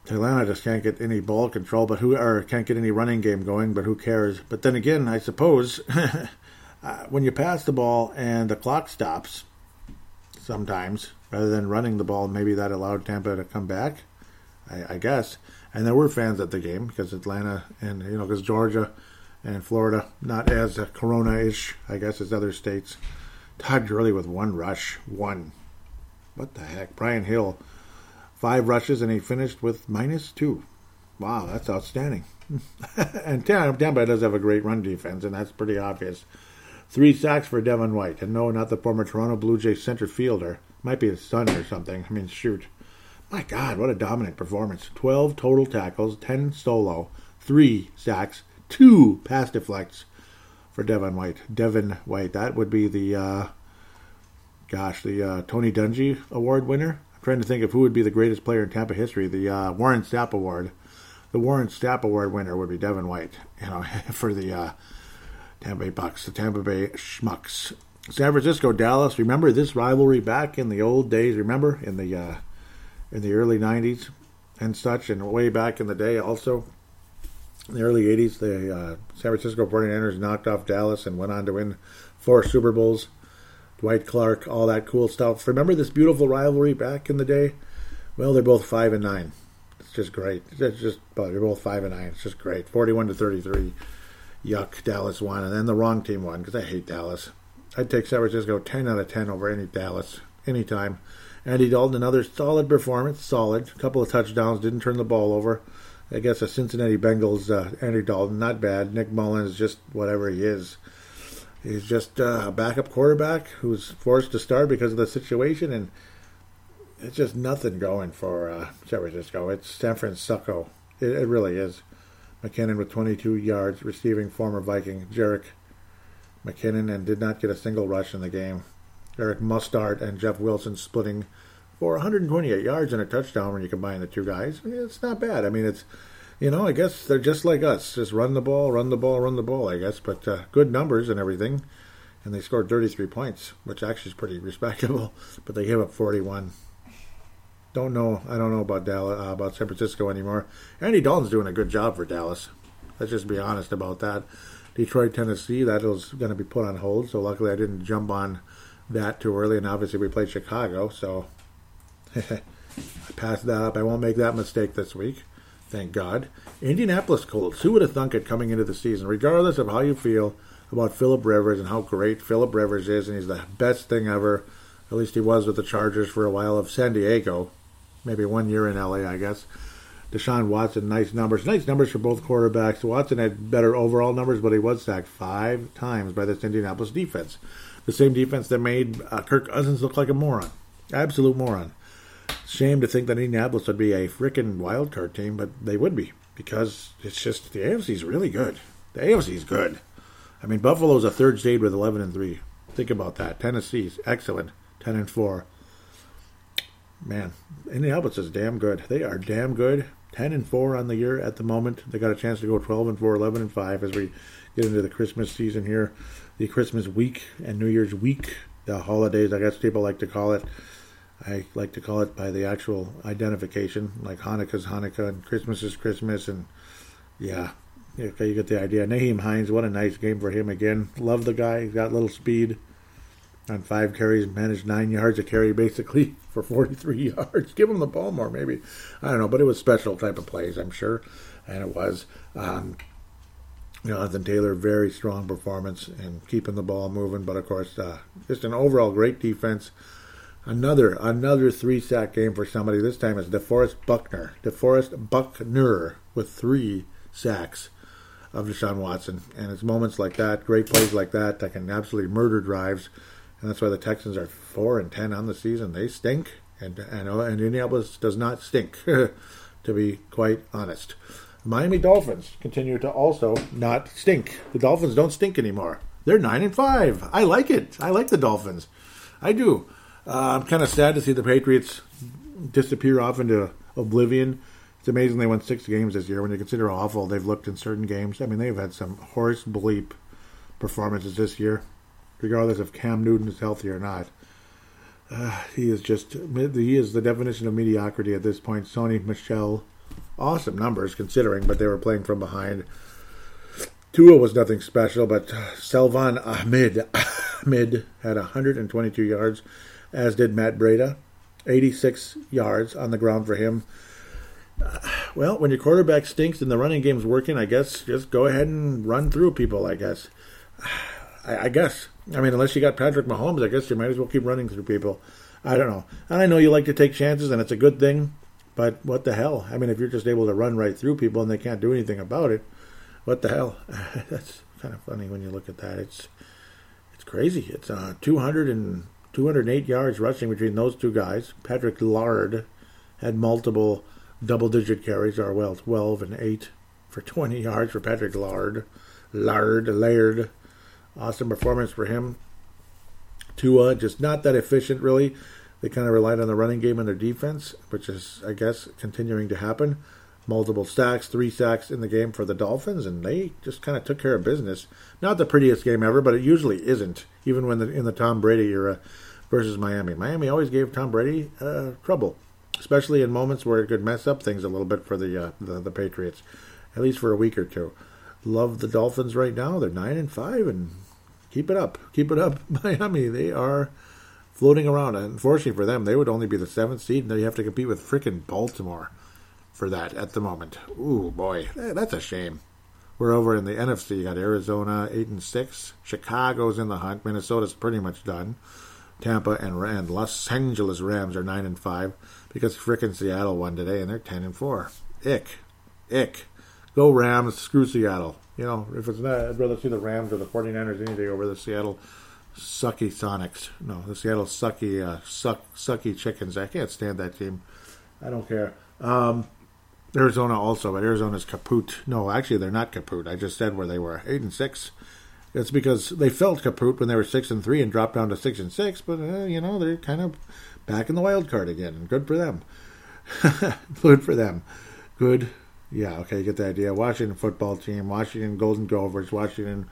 Atlanta just can't get any ball control, but who or can't get any running game going. But who cares? But then again, I suppose uh, when you pass the ball and the clock stops, sometimes rather than running the ball, maybe that allowed Tampa to come back. I, I guess. And there were fans at the game because Atlanta and you know because Georgia and Florida not as Corona-ish, I guess, as other states. Todd Gurley with one rush, one. What the heck? Brian Hill, five rushes, and he finished with minus two. Wow, that's outstanding. and Tampa does have a great run defense, and that's pretty obvious. Three sacks for Devin White, and no, not the former Toronto Blue Jays center fielder. Might be his son or something. I mean, shoot. My God, what a dominant performance. 12 total tackles, 10 solo, 3 sacks, 2 pass deflects for Devin White. Devin White, that would be the, uh, gosh, the uh, Tony Dungy Award winner. I'm trying to think of who would be the greatest player in Tampa history. The uh, Warren Sapp Award. The Warren Sapp Award winner would be Devin White, you know, for the uh, Tampa Bay Bucks, the Tampa Bay Schmucks. San Francisco, Dallas. Remember this rivalry back in the old days? Remember in the uh, in the early '90s and such, and way back in the day also. In the early '80s, the uh, San Francisco 49ers knocked off Dallas and went on to win four Super Bowls. Dwight Clark, all that cool stuff. Remember this beautiful rivalry back in the day? Well, they're both five and nine. It's just great. It's just, but they're both five and nine. It's just great. Forty-one to thirty-three. Yuck, Dallas won, and then the wrong team won because I hate Dallas. I'd take San Francisco 10 out of 10 over any Dallas anytime. Andy Dalton, another solid performance, solid. A couple of touchdowns, didn't turn the ball over. I guess a Cincinnati Bengals, uh, Andy Dalton, not bad. Nick Mullens, just whatever he is. He's just uh, a backup quarterback who's forced to start because of the situation, and it's just nothing going for uh, San Francisco. It's San Francisco. It, it really is. McKinnon with 22 yards, receiving former Viking Jerick McKinnon, and did not get a single rush in the game. Eric Mostert and Jeff Wilson splitting for 128 yards and a touchdown when you combine the two guys. It's not bad. I mean, it's, you know, I guess they're just like us. Just run the ball, run the ball, run the ball, I guess. But uh, good numbers and everything. And they scored 33 points, which actually is pretty respectable. But they gave up 41. Don't know. I don't know about Dallas, uh, about San Francisco anymore. Andy Dalton's doing a good job for Dallas. Let's just be honest about that. Detroit, Tennessee, that was going to be put on hold. So luckily I didn't jump on that too early. And obviously we played Chicago, so I passed that up. I won't make that mistake this week. Thank God. Indianapolis Colts. Who would have thunk it coming into the season? Regardless of how you feel about Philip Rivers and how great Philip Rivers is, and he's the best thing ever. At least he was with the Chargers for a while of San Diego. Maybe one year in LA, I guess. Deshaun Watson, nice numbers. Nice numbers for both quarterbacks. Watson had better overall numbers, but he was sacked five times by this Indianapolis defense. The same defense that made uh, Kirk Cousins look like a moron. Absolute moron. Shame to think that Indianapolis would be a freaking wild card team, but they would be because it's just the AFC is really good. The AFC is good. I mean, Buffalo's a third seed with 11 and 3. Think about that. Tennessee's excellent, 10 and 4. Man, Indianapolis is damn good. They are damn good. 10 and 4 on the year at the moment. They got a chance to go 12 and 4, 11 and 5 as we get into the Christmas season here, the Christmas week and New Year's week, the holidays, I guess people like to call it. I like to call it by the actual identification, like Hanukkah's Hanukkah and Christmas is Christmas, and yeah, okay, you get the idea. Nyheim Hines, what a nice game for him again. Love the guy. He's got little speed. On five carries, managed nine yards a carry basically for 43 yards. Give him the ball more, maybe. I don't know, but it was special type of plays, I'm sure, and it was. Um, Jonathan Taylor, very strong performance and keeping the ball moving, but of course, uh, just an overall great defense. Another another three sack game for somebody. This time it's DeForest Buckner. DeForest Buckner with three sacks of Deshaun Watson. And it's moments like that, great plays like that, that can absolutely murder drives. And that's why the Texans are four and ten on the season. They stink, and and, and Indianapolis does not stink, to be quite honest. Miami Dolphins continue to also not stink. The Dolphins don't stink anymore. They're nine and five. I like it. I like the Dolphins. I do. Uh, I'm kind of sad to see the Patriots disappear off into oblivion. It's amazing they won six games this year when you consider how awful they've looked in certain games. I mean, they've had some horse bleep performances this year, regardless if Cam Newton is healthy or not. Uh, he is just he is the definition of mediocrity at this point. Sony Michel, awesome numbers considering, but they were playing from behind. Tua was nothing special, but Salvon Ahmed Ahmed had 122 yards as did Matt Breida. 86 yards on the ground for him. Uh, well, when your quarterback stinks and the running game's working, I guess just go ahead and run through people, I guess. I, I, guess. I mean, unless you got Patrick Mahomes, I guess you might as well keep running through people. I don't know. And I know you like to take chances, and it's a good thing, but what the hell? I mean, if you're just able to run right through people and they can't do anything about it, what the hell? That's kind of funny when you look at that. It's it's crazy. It's uh, 200 and 208 yards rushing between those two guys. Patrick Lard had multiple double digit carries, or well, 12 and 8 for 20 yards for Patrick Lard. Lard, Laird. Awesome performance for him. Tua, just not that efficient, really. They kind of relied on the running game and their defense, which is, I guess, continuing to happen. Multiple sacks, three sacks in the game for the Dolphins, and they just kind of took care of business. Not the prettiest game ever, but it usually isn't, even when the, in the Tom Brady era versus Miami. Miami always gave Tom Brady uh, trouble, especially in moments where it could mess up things a little bit for the, uh, the the Patriots, at least for a week or two. Love the Dolphins right now. They're nine and five, and keep it up, keep it up. Miami, they are floating around. Unfortunately for them, they would only be the seventh seed, and they have to compete with freaking Baltimore for that at the moment. Ooh, boy, eh, that's a shame. We're over in the NFC. You got Arizona eight and six. Chicago's in the hunt. Minnesota's pretty much done. Tampa and, Los Angeles Rams are nine and five because frickin' Seattle won today and they're ten and four. Ick, ick. Go Rams. Screw Seattle. You know, if it's not, I'd rather see the Rams or the 49ers any day over the Seattle sucky Sonics. No, the Seattle sucky uh, suck sucky chickens. I can't stand that team. I don't care. Um, Arizona also, but Arizona's kaput. No, actually, they're not kaput. I just said where they were eight and six. It's because they felt kaput when they were six and three and dropped down to six and six. But uh, you know they're kind of back in the wild card again, good for them. good for them. Good. Yeah. Okay. You get the idea. Washington football team. Washington Golden Gophers. Washington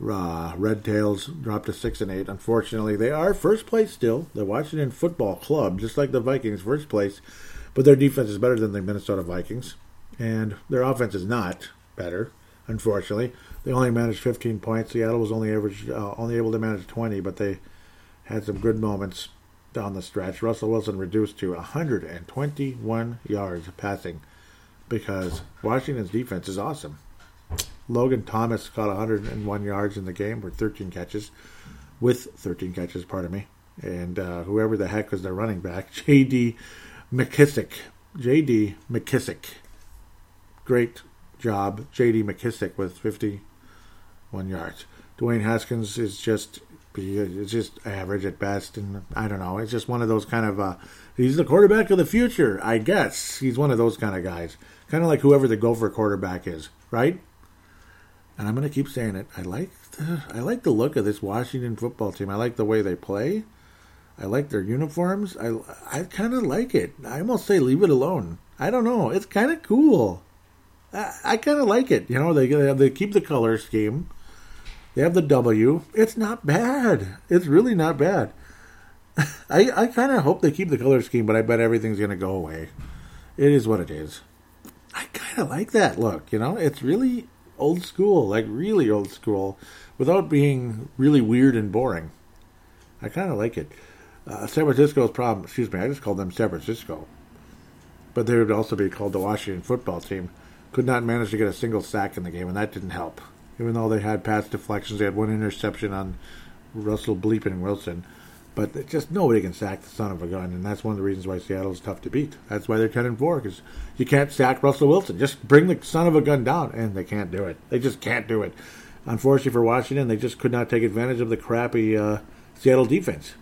uh, Red Tails dropped to six and eight. Unfortunately, they are first place still. The Washington Football Club, just like the Vikings, first place but their defense is better than the Minnesota Vikings, and their offense is not better. Unfortunately, they only managed 15 points. Seattle was only average, uh, only able to manage 20, but they had some good moments down the stretch. Russell Wilson reduced to 121 yards passing because Washington's defense is awesome. Logan Thomas caught 101 yards in the game with 13 catches, with 13 catches, pardon me. And uh, whoever the heck was their running back, J.D. McKissick. J.D. McKissick. Great job, J.D. McKissick with 51 yards. Dwayne Haskins is just it's just average at best, and I don't know. It's just one of those kind of uh, he's the quarterback of the future, I guess. He's one of those kind of guys, kind of like whoever the Gopher quarterback is, right? And I'm to keep saying it. I like the, I like the look of this Washington football team. I like the way they play. I like their uniforms. I, I kind of like it. I almost say leave it alone. I don't know. It's kind of cool. I, I kind of like it. You know, they they keep the color scheme. They have the W. It's not bad. It's really not bad. I I kind of hope they keep the color scheme, but I bet everything's going to go away. It is what it is. I kind of like that look. You know, it's really old school, like really old school, without being really weird and boring. I kind of like it. Uh, San Francisco's problem, excuse me, I just called them San Francisco. But they would also be called the Washington football team. Could not manage to get a single sack in the game, and that didn't help. Even though they had pass deflections, they had one interception on Russell Bleeping Wilson. But just nobody can sack the son of a gun, and that's one of the reasons why Seattle is tough to beat. That's why they're ten and four, because you can't sack Russell Wilson. Just bring the son of a gun down, and they can't do it. They just can't do it. Unfortunately for Washington, they just could not take advantage of the crappy uh, Seattle defense.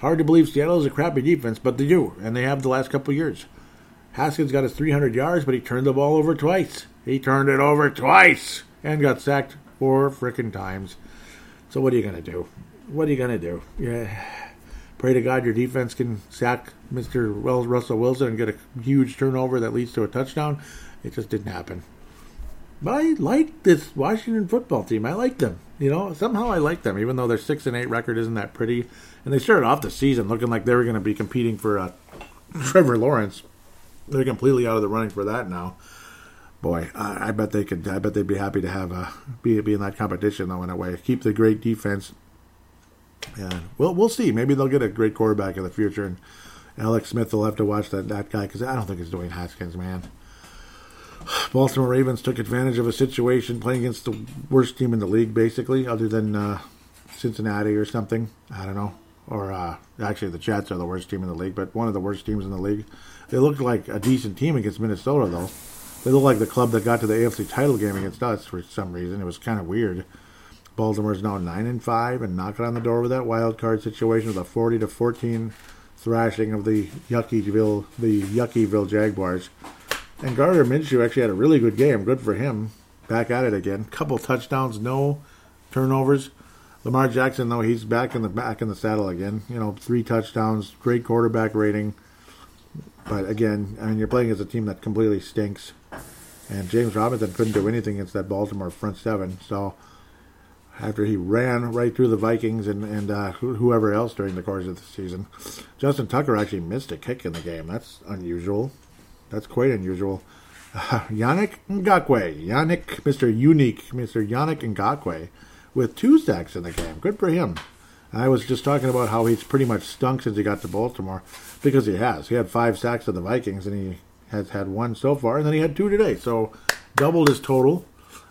Hard to believe Seattle is a crappy defense, but they do, and they have the last couple years. Haskins got his 300 yards, but he turned the ball over twice. He turned it over twice and got sacked four frickin' times. So what are you gonna do? What are you gonna do? Yeah. Pray to God your defense can sack Mr. Wells Russell Wilson and get a huge turnover that leads to a touchdown. It just didn't happen. But I like this Washington football team. I like them. You know, somehow I like them, even though their six and eight record isn't that pretty. And they started off the season looking like they were going to be competing for uh, Trevor Lawrence. They're completely out of the running for that now. Boy, I, I, bet they could. I bet they'd be happy to have a be be in that competition though. In a way, keep the great defense. Yeah, we'll we'll see. Maybe they'll get a great quarterback in the future, and Alex Smith will have to watch that that guy because I don't think it's Dwayne Haskins, man. Baltimore Ravens took advantage of a situation playing against the worst team in the league, basically, other than uh, Cincinnati or something. I don't know. Or uh, actually, the Jets are the worst team in the league, but one of the worst teams in the league. They looked like a decent team against Minnesota, though. They look like the club that got to the AFC title game against us for some reason. It was kind of weird. Baltimore's now nine and five and knocking on the door with that wild card situation with a forty to fourteen thrashing of the Yuckyville the Yuckyville Jaguars. And Gardner Minshew actually had a really good game. Good for him. Back at it again. Couple touchdowns, no turnovers. Lamar Jackson, though, he's back in the back in the saddle again. You know, three touchdowns, great quarterback rating. But again, I mean, you're playing as a team that completely stinks, and James Robinson couldn't do anything against that Baltimore front seven. So after he ran right through the Vikings and and uh, whoever else during the course of the season, Justin Tucker actually missed a kick in the game. That's unusual. That's quite unusual. Uh, Yannick Ngakoue, Yannick, Mr. Unique, Mr. Yannick Ngakoue, with two sacks in the game. Good for him. I was just talking about how he's pretty much stunk since he got to Baltimore because he has. He had five sacks of the Vikings and he has had one so far, and then he had two today. So doubled his total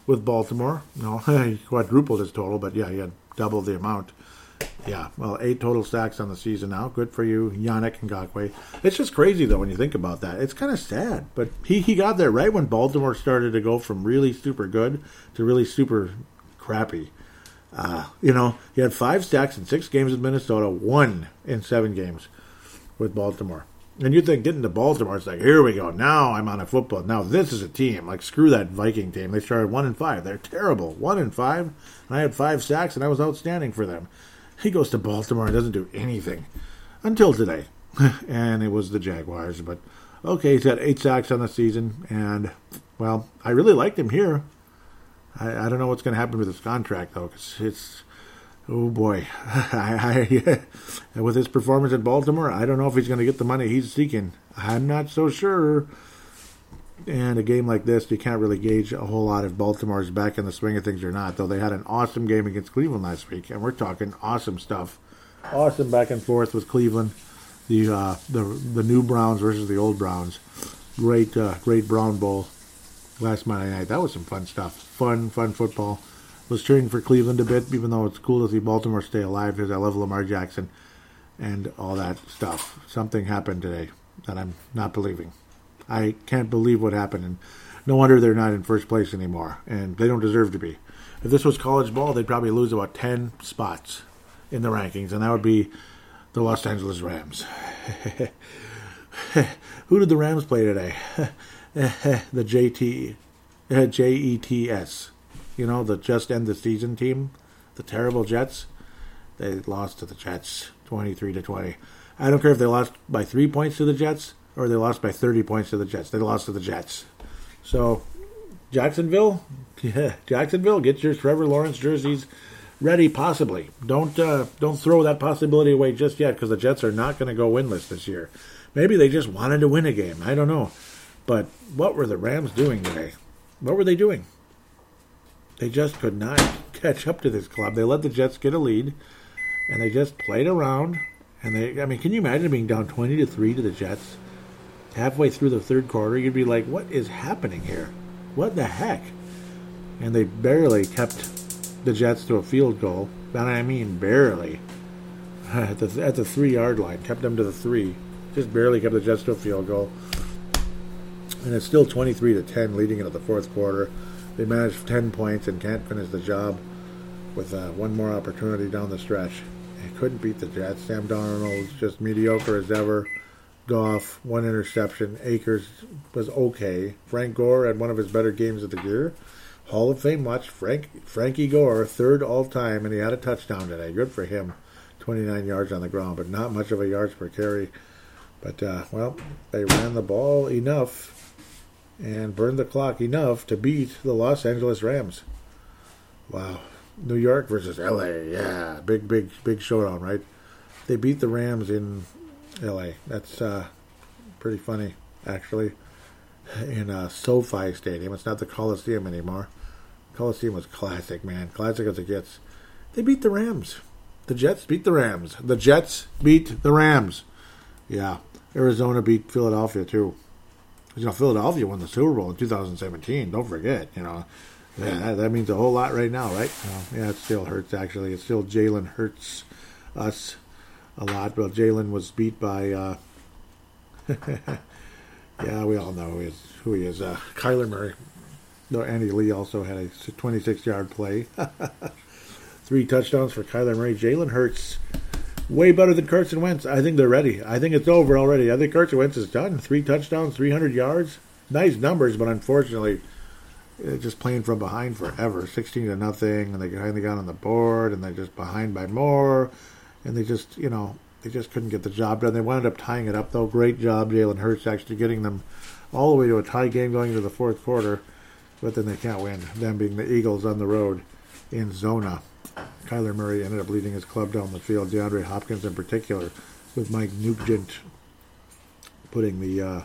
with Baltimore. No, he quadrupled his total, but yeah, he had double the amount. Yeah, well, eight total sacks on the season now. Good for you, Yannick Ngakoue. It's just crazy though when you think about that. It's kind of sad, but he he got there right when Baltimore started to go from really super good to really super crappy. Uh, you know, he had five sacks in six games with Minnesota, one in seven games with Baltimore. And you think getting to Baltimore, it's like, here we go. Now I'm on a football. Now this is a team. Like, screw that Viking team. They started one and five. They're terrible. One and five. And I had five sacks, and I was outstanding for them. He goes to Baltimore and doesn't do anything until today. and it was the Jaguars. But okay, he's got eight sacks on the season. And, well, I really liked him here. I, I don't know what's going to happen with his contract, though, because it's Oh boy, I, I, with his performance in Baltimore, I don't know if he's going to get the money he's seeking. I'm not so sure. And a game like this, you can't really gauge a whole lot if Baltimore's back in the swing of things or not. Though they had an awesome game against Cleveland last week, and we're talking awesome stuff, awesome back and forth with Cleveland, the uh, the the new Browns versus the old Browns. Great, uh, great Brown Bowl last Monday night. That was some fun stuff. Fun, fun football was cheering for Cleveland a bit, even though it's cool to see Baltimore stay alive because I love Lamar Jackson and all that stuff. Something happened today that I'm not believing. I can't believe what happened, and no wonder they're not in first place anymore, and they don't deserve to be. If this was college ball, they'd probably lose about 10 spots in the rankings, and that would be the Los Angeles Rams. Who did the Rams play today? the JT, uh, J E T S you know, the just end the season team, the terrible Jets, they lost to the Jets 23 to 20. I don't care if they lost by 3 points to the Jets or they lost by 30 points to the Jets. They lost to the Jets. So, Jacksonville, yeah, Jacksonville, get your Trevor Lawrence jerseys ready possibly. Don't uh, don't throw that possibility away just yet because the Jets are not going to go winless this year. Maybe they just wanted to win a game. I don't know. But what were the Rams doing today? What were they doing? They just could not catch up to this club. They let the Jets get a lead, and they just played around. And they, I mean, can you imagine being down twenty to three to the Jets halfway through the third quarter? You'd be like, "What is happening here? What the heck?" And they barely kept the Jets to a field goal, and I mean barely at the at the three yard line. Kept them to the three, just barely kept the Jets to a field goal. And it's still twenty three to ten, leading into the fourth quarter. They managed 10 points and can't finish the job with uh, one more opportunity down the stretch. They couldn't beat the Jets. Sam Darnold's just mediocre as ever. Goff, one interception. Akers was okay. Frank Gore had one of his better games of the year. Hall of Fame watch. Frank Frankie Gore, third all time, and he had a touchdown today. Good for him. 29 yards on the ground, but not much of a yards per carry. But, uh, well, they ran the ball enough and burned the clock enough to beat the Los Angeles Rams. Wow. New York versus LA. Yeah, big, big, big showdown, right? They beat the Rams in LA. That's uh, pretty funny, actually. In uh, SoFi Stadium. It's not the Coliseum anymore. Coliseum was classic, man. Classic as it gets. They beat the Rams. The Jets beat the Rams. The Jets beat the Rams. Yeah. Arizona beat Philadelphia, too you know, Philadelphia won the Super Bowl in 2017. Don't forget, you know, yeah, that, that means a whole lot right now, right? yeah, it still hurts. Actually, it still Jalen hurts us a lot. Well, Jalen was beat by. Uh, yeah, we all know who he is. Who he is. Uh, Kyler Murray. No, Andy Lee also had a 26-yard play. Three touchdowns for Kyler Murray. Jalen Hurts way better than Carson Wentz. I think they're ready. I think it's over already. I think Carson Wentz is done. Three touchdowns, 300 yards. Nice numbers, but unfortunately, uh, just playing from behind forever, sixteen to nothing, and they finally got on the board, and they're just behind by more, and they just you know they just couldn't get the job done. They wound up tying it up though. Great job, Jalen Hurts, actually getting them all the way to a tie game going into the fourth quarter, but then they can't win. Them being the Eagles on the road in Zona. Kyler Murray ended up leading his club down the field. DeAndre Hopkins in particular, with Mike Nugent putting the uh,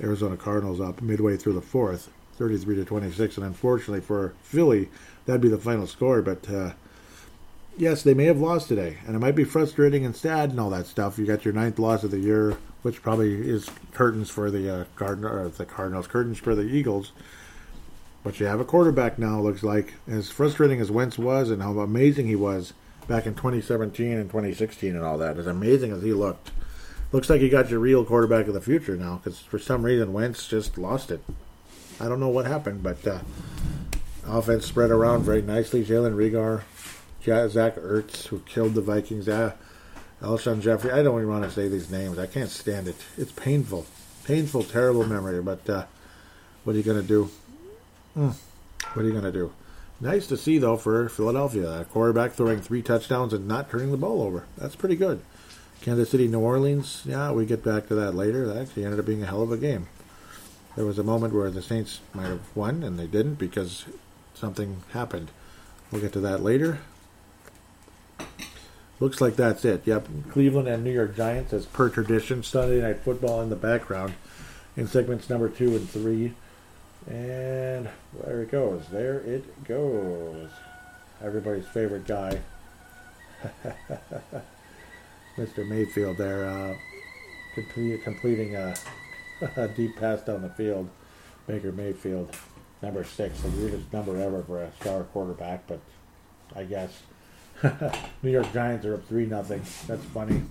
Arizona Cardinals up midway through the fourth, 33 to 26. And unfortunately for Philly, that'd be the final score. But uh, yes, they may have lost today, and it might be frustrating and sad and all that stuff. You got your ninth loss of the year, which probably is curtains for the uh, the Cardinals, curtains for the Eagles. But you have a quarterback now. Looks like as frustrating as Wentz was, and how amazing he was back in 2017 and 2016 and all that. As amazing as he looked, looks like you got your real quarterback of the future now. Because for some reason Wentz just lost it. I don't know what happened, but uh, offense spread around very nicely. Jalen Reagor, Zach Ertz, who killed the Vikings. Uh, Alshon Jeffery. I don't even want to say these names. I can't stand it. It's painful, painful, terrible memory. But uh, what are you going to do? Mm. What are you going to do? Nice to see, though, for Philadelphia. A quarterback throwing three touchdowns and not turning the ball over. That's pretty good. Kansas City, New Orleans. Yeah, we get back to that later. That actually ended up being a hell of a game. There was a moment where the Saints might have won, and they didn't because something happened. We'll get to that later. Looks like that's it. Yep, Cleveland and New York Giants, as per tradition, Sunday Night Football in the background in segments number two and three. And there it goes. There it goes. Everybody's favorite guy, Mr. Mayfield, there, uh, complete, completing a, a, deep pass down the field. Baker Mayfield, number six, the weirdest number ever for a star quarterback, but I guess New York Giants are up three nothing. That's funny.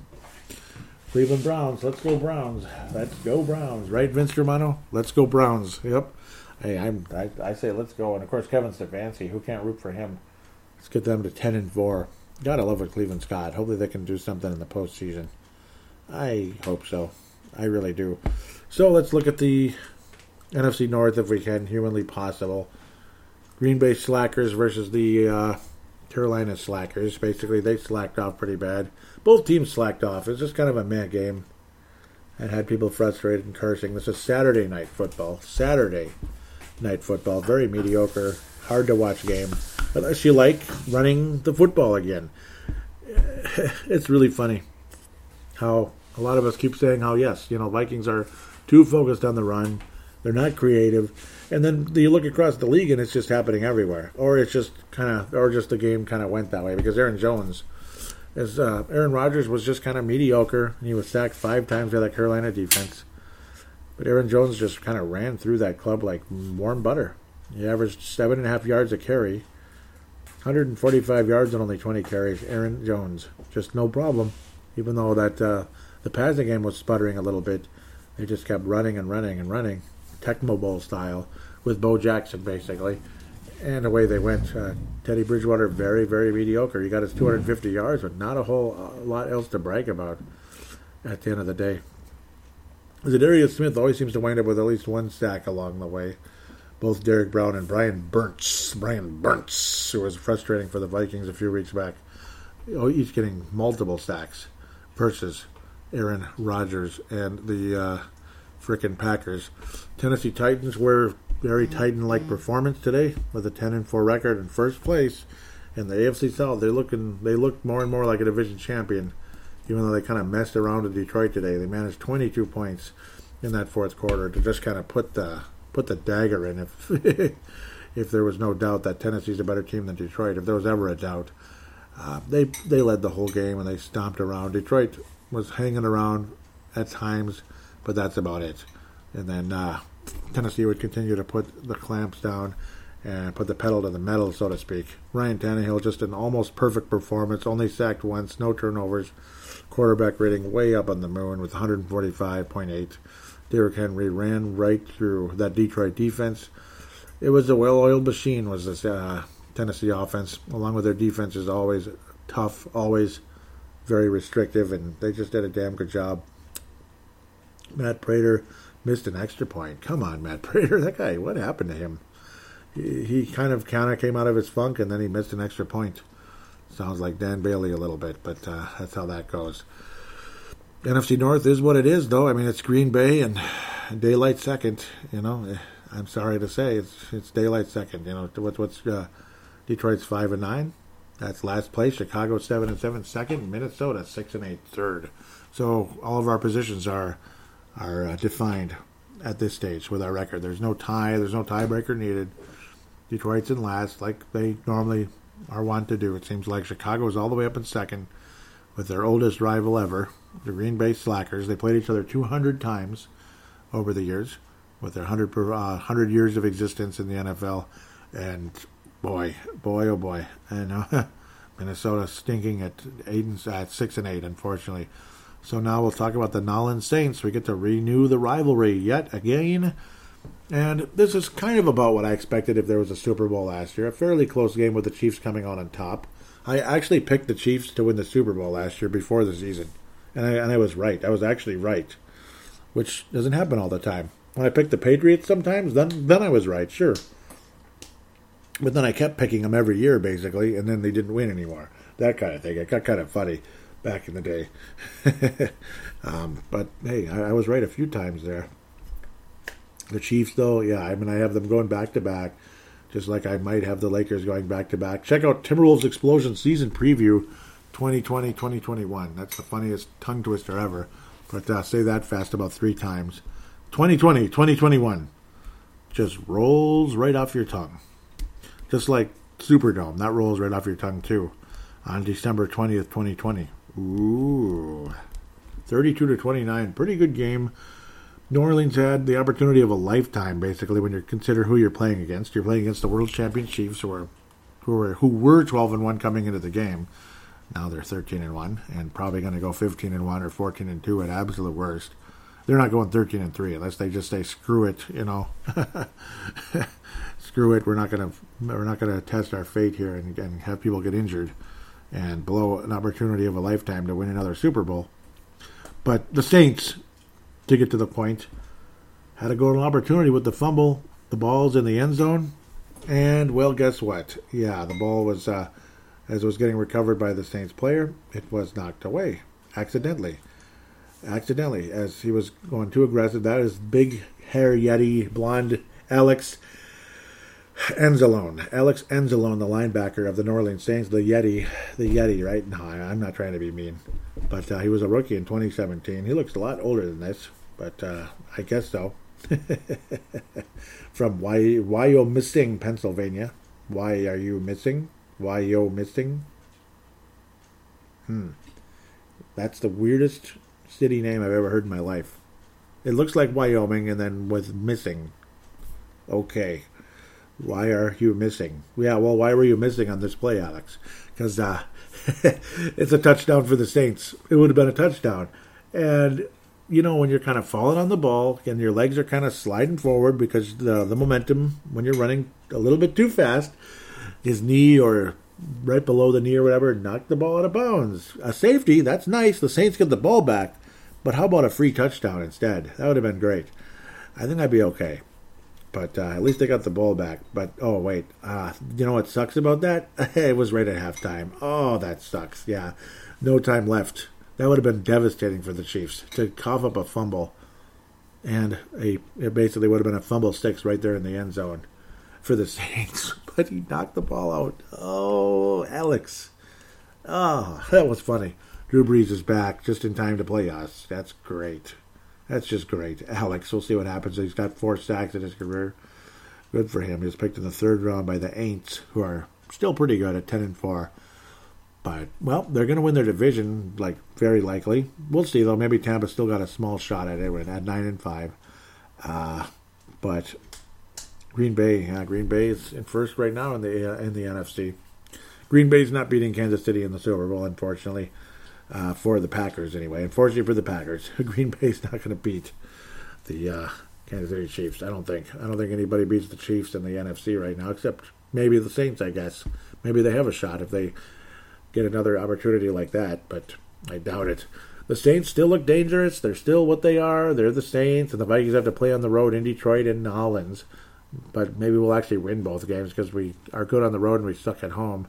Cleveland Browns. Let's go Browns. Let's go Browns. Right, Vince Germano? Let's go Browns. Yep. Hey, I'm. I, I say let's go. And of course, Kevin Stefanski. Who can't root for him? Let's get them to ten and four. Gotta love what Cleveland's got. Hopefully, they can do something in the postseason. I hope so. I really do. So let's look at the NFC North if we can, humanly possible. Green Bay Slackers versus the uh, Carolina Slackers. Basically, they slacked off pretty bad. Both teams slacked off. It's just kind of a mad game and had people frustrated and cursing. This is Saturday night football. Saturday night football. Very mediocre, hard to watch game. Unless you like running the football again. It's really funny how a lot of us keep saying how, yes, you know, Vikings are too focused on the run. They're not creative. And then you look across the league and it's just happening everywhere. Or it's just kind of, or just the game kind of went that way because Aaron Jones is, uh, Aaron Rodgers was just kind of mediocre. And he was sacked five times by that Carolina defense. But Aaron Jones just kind of ran through that club like warm butter. He averaged seven and a half yards a carry, 145 yards and only 20 carries. Aaron Jones, just no problem. Even though that uh, the passing game was sputtering a little bit, they just kept running and running and running, Tecmo Bowl style, with Bo Jackson basically, and away they went. Uh, Teddy Bridgewater, very very mediocre. He got his 250 yards, but not a whole a lot else to brag about. At the end of the day. Za'Darius Smith always seems to wind up with at least one sack along the way. Both Derrick Brown and Brian Burns, Brian Burns, who was frustrating for the Vikings a few weeks back, oh, each getting multiple sacks versus Aaron Rodgers and the uh, frickin' Packers. Tennessee Titans were very Titan-like performance today with a 10 and 4 record in first place in the AFC South. They're looking, they look more and more like a division champion even though they kind of messed around with Detroit today. They managed 22 points in that fourth quarter to just kind of put the put the dagger in if if there was no doubt that Tennessee's a better team than Detroit. If there was ever a doubt, uh, they they led the whole game and they stomped around. Detroit was hanging around at times, but that's about it. And then uh, Tennessee would continue to put the clamps down and put the pedal to the metal, so to speak. Ryan Tannehill just an almost perfect performance, only sacked once, no turnovers quarterback rating way up on the moon with 145.8. Derrick Henry ran right through that Detroit defense. It was a well-oiled machine. Was this uh, Tennessee offense, along with their defense, is always tough, always very restrictive, and they just did a damn good job. Matt Prater missed an extra point. Come on, Matt Prater, that guy. What happened to him? he, he kind of kind of came out of his funk, and then he missed an extra point. Sounds like Dan Bailey a little bit, but uh, that's how that goes. NFC North is what it is, though. I mean, it's Green Bay and daylight second. You know, I'm sorry to say, it's it's daylight second. You know, what's what's uh, Detroit's five and nine. That's last place. Chicago seven and seven second. Minnesota six and eight third. So all of our positions are are uh, defined at this stage with our record. There's no tie. There's no tiebreaker needed. Detroit's in last, like they normally are wont to do. It seems like Chicago is all the way up in second with their oldest rival ever, the Green Bay Slackers. They played each other 200 times over the years with their 100, uh, 100 years of existence in the NFL. And boy, boy, oh boy. And uh, Minnesota stinking at eight and, at six and eight, unfortunately. So now we'll talk about the Nolan Saints. We get to renew the rivalry yet again. And this is kind of about what I expected if there was a Super Bowl last year. A fairly close game with the Chiefs coming on on top. I actually picked the Chiefs to win the Super Bowl last year before the season. And I, and I was right. I was actually right, which doesn't happen all the time. When I picked the Patriots sometimes, then, then I was right, sure. But then I kept picking them every year, basically, and then they didn't win anymore. That kind of thing. It got kind of funny back in the day. um, but hey, I, I was right a few times there. The Chiefs, though, yeah, I mean, I have them going back to back, just like I might have the Lakers going back to back. Check out Timberwolves Explosion season preview 2020 2021. That's the funniest tongue twister ever. But uh, say that fast about three times. 2020 2021 just rolls right off your tongue. Just like Superdome, that rolls right off your tongue too. On December 20th, 2020. Ooh. 32 to 29. Pretty good game. New Orleans had the opportunity of a lifetime, basically, when you consider who you're playing against. You're playing against the world champion Chiefs, who are who were who were 12 and one coming into the game. Now they're 13 and one, and probably going to go 15 and one or 14 and two at absolute worst. They're not going 13 and three unless they just say screw it, you know. screw it. We're not going to we're not going to test our fate here and, and have people get injured and blow an opportunity of a lifetime to win another Super Bowl. But the Saints to get to the point. Had a golden opportunity with the fumble. The ball's in the end zone. And, well, guess what? Yeah, the ball was, uh, as it was getting recovered by the Saints player, it was knocked away accidentally. Accidentally, as he was going too aggressive. That is big hair Yeti, blonde Alex Anzalone. Alex Anzalone, the linebacker of the New Orleans Saints, the Yeti. The Yeti, right? No, I'm not trying to be mean. But uh, he was a rookie in 2017. He looks a lot older than this but uh, I guess so. From why why you missing Pennsylvania? Why are you missing? Why you missing? Hmm. That's the weirdest city name I've ever heard in my life. It looks like Wyoming and then with missing. Okay. Why are you missing? Yeah, well, why were you missing on this play, Alex? Because uh, it's a touchdown for the Saints. It would have been a touchdown. And you know, when you're kind of falling on the ball and your legs are kind of sliding forward because the, the momentum, when you're running a little bit too fast, his knee or right below the knee or whatever knocked the ball out of bounds. A safety, that's nice. The Saints get the ball back. But how about a free touchdown instead? That would have been great. I think I'd be okay. But uh, at least they got the ball back. But oh wait, uh, you know what sucks about that? it was right at halftime. Oh, that sucks. Yeah, no time left that would have been devastating for the Chiefs to cough up a fumble, and a it basically would have been a fumble sticks right there in the end zone for the Saints. But he knocked the ball out. Oh, Alex. Oh, that was funny. Drew Brees is back just in time to play us. That's great. That's just great. Alex, we'll see what happens. He's got four sacks in his career. Good for him. He was picked in the third round by the Aints, who are still pretty good at 10 and 4. But well, they're going to win their division, like very likely. We'll see though. Maybe Tampa still got a small shot at it at nine and five. Uh, but Green Bay, Green Bay is in first right now in the uh, in the NFC. Green Bay's not beating Kansas City in the Super Bowl, unfortunately, uh, for the Packers anyway. Unfortunately for the Packers, Green Bay's not going to beat the uh, Kansas City Chiefs. I don't think. I don't think anybody beats the Chiefs in the NFC right now, except maybe the Saints. I guess maybe they have a shot if they get another opportunity like that, but I doubt it. The Saints still look dangerous. They're still what they are. They're the Saints, and the Vikings have to play on the road in Detroit and New Orleans. but maybe we'll actually win both games because we are good on the road and we suck at home.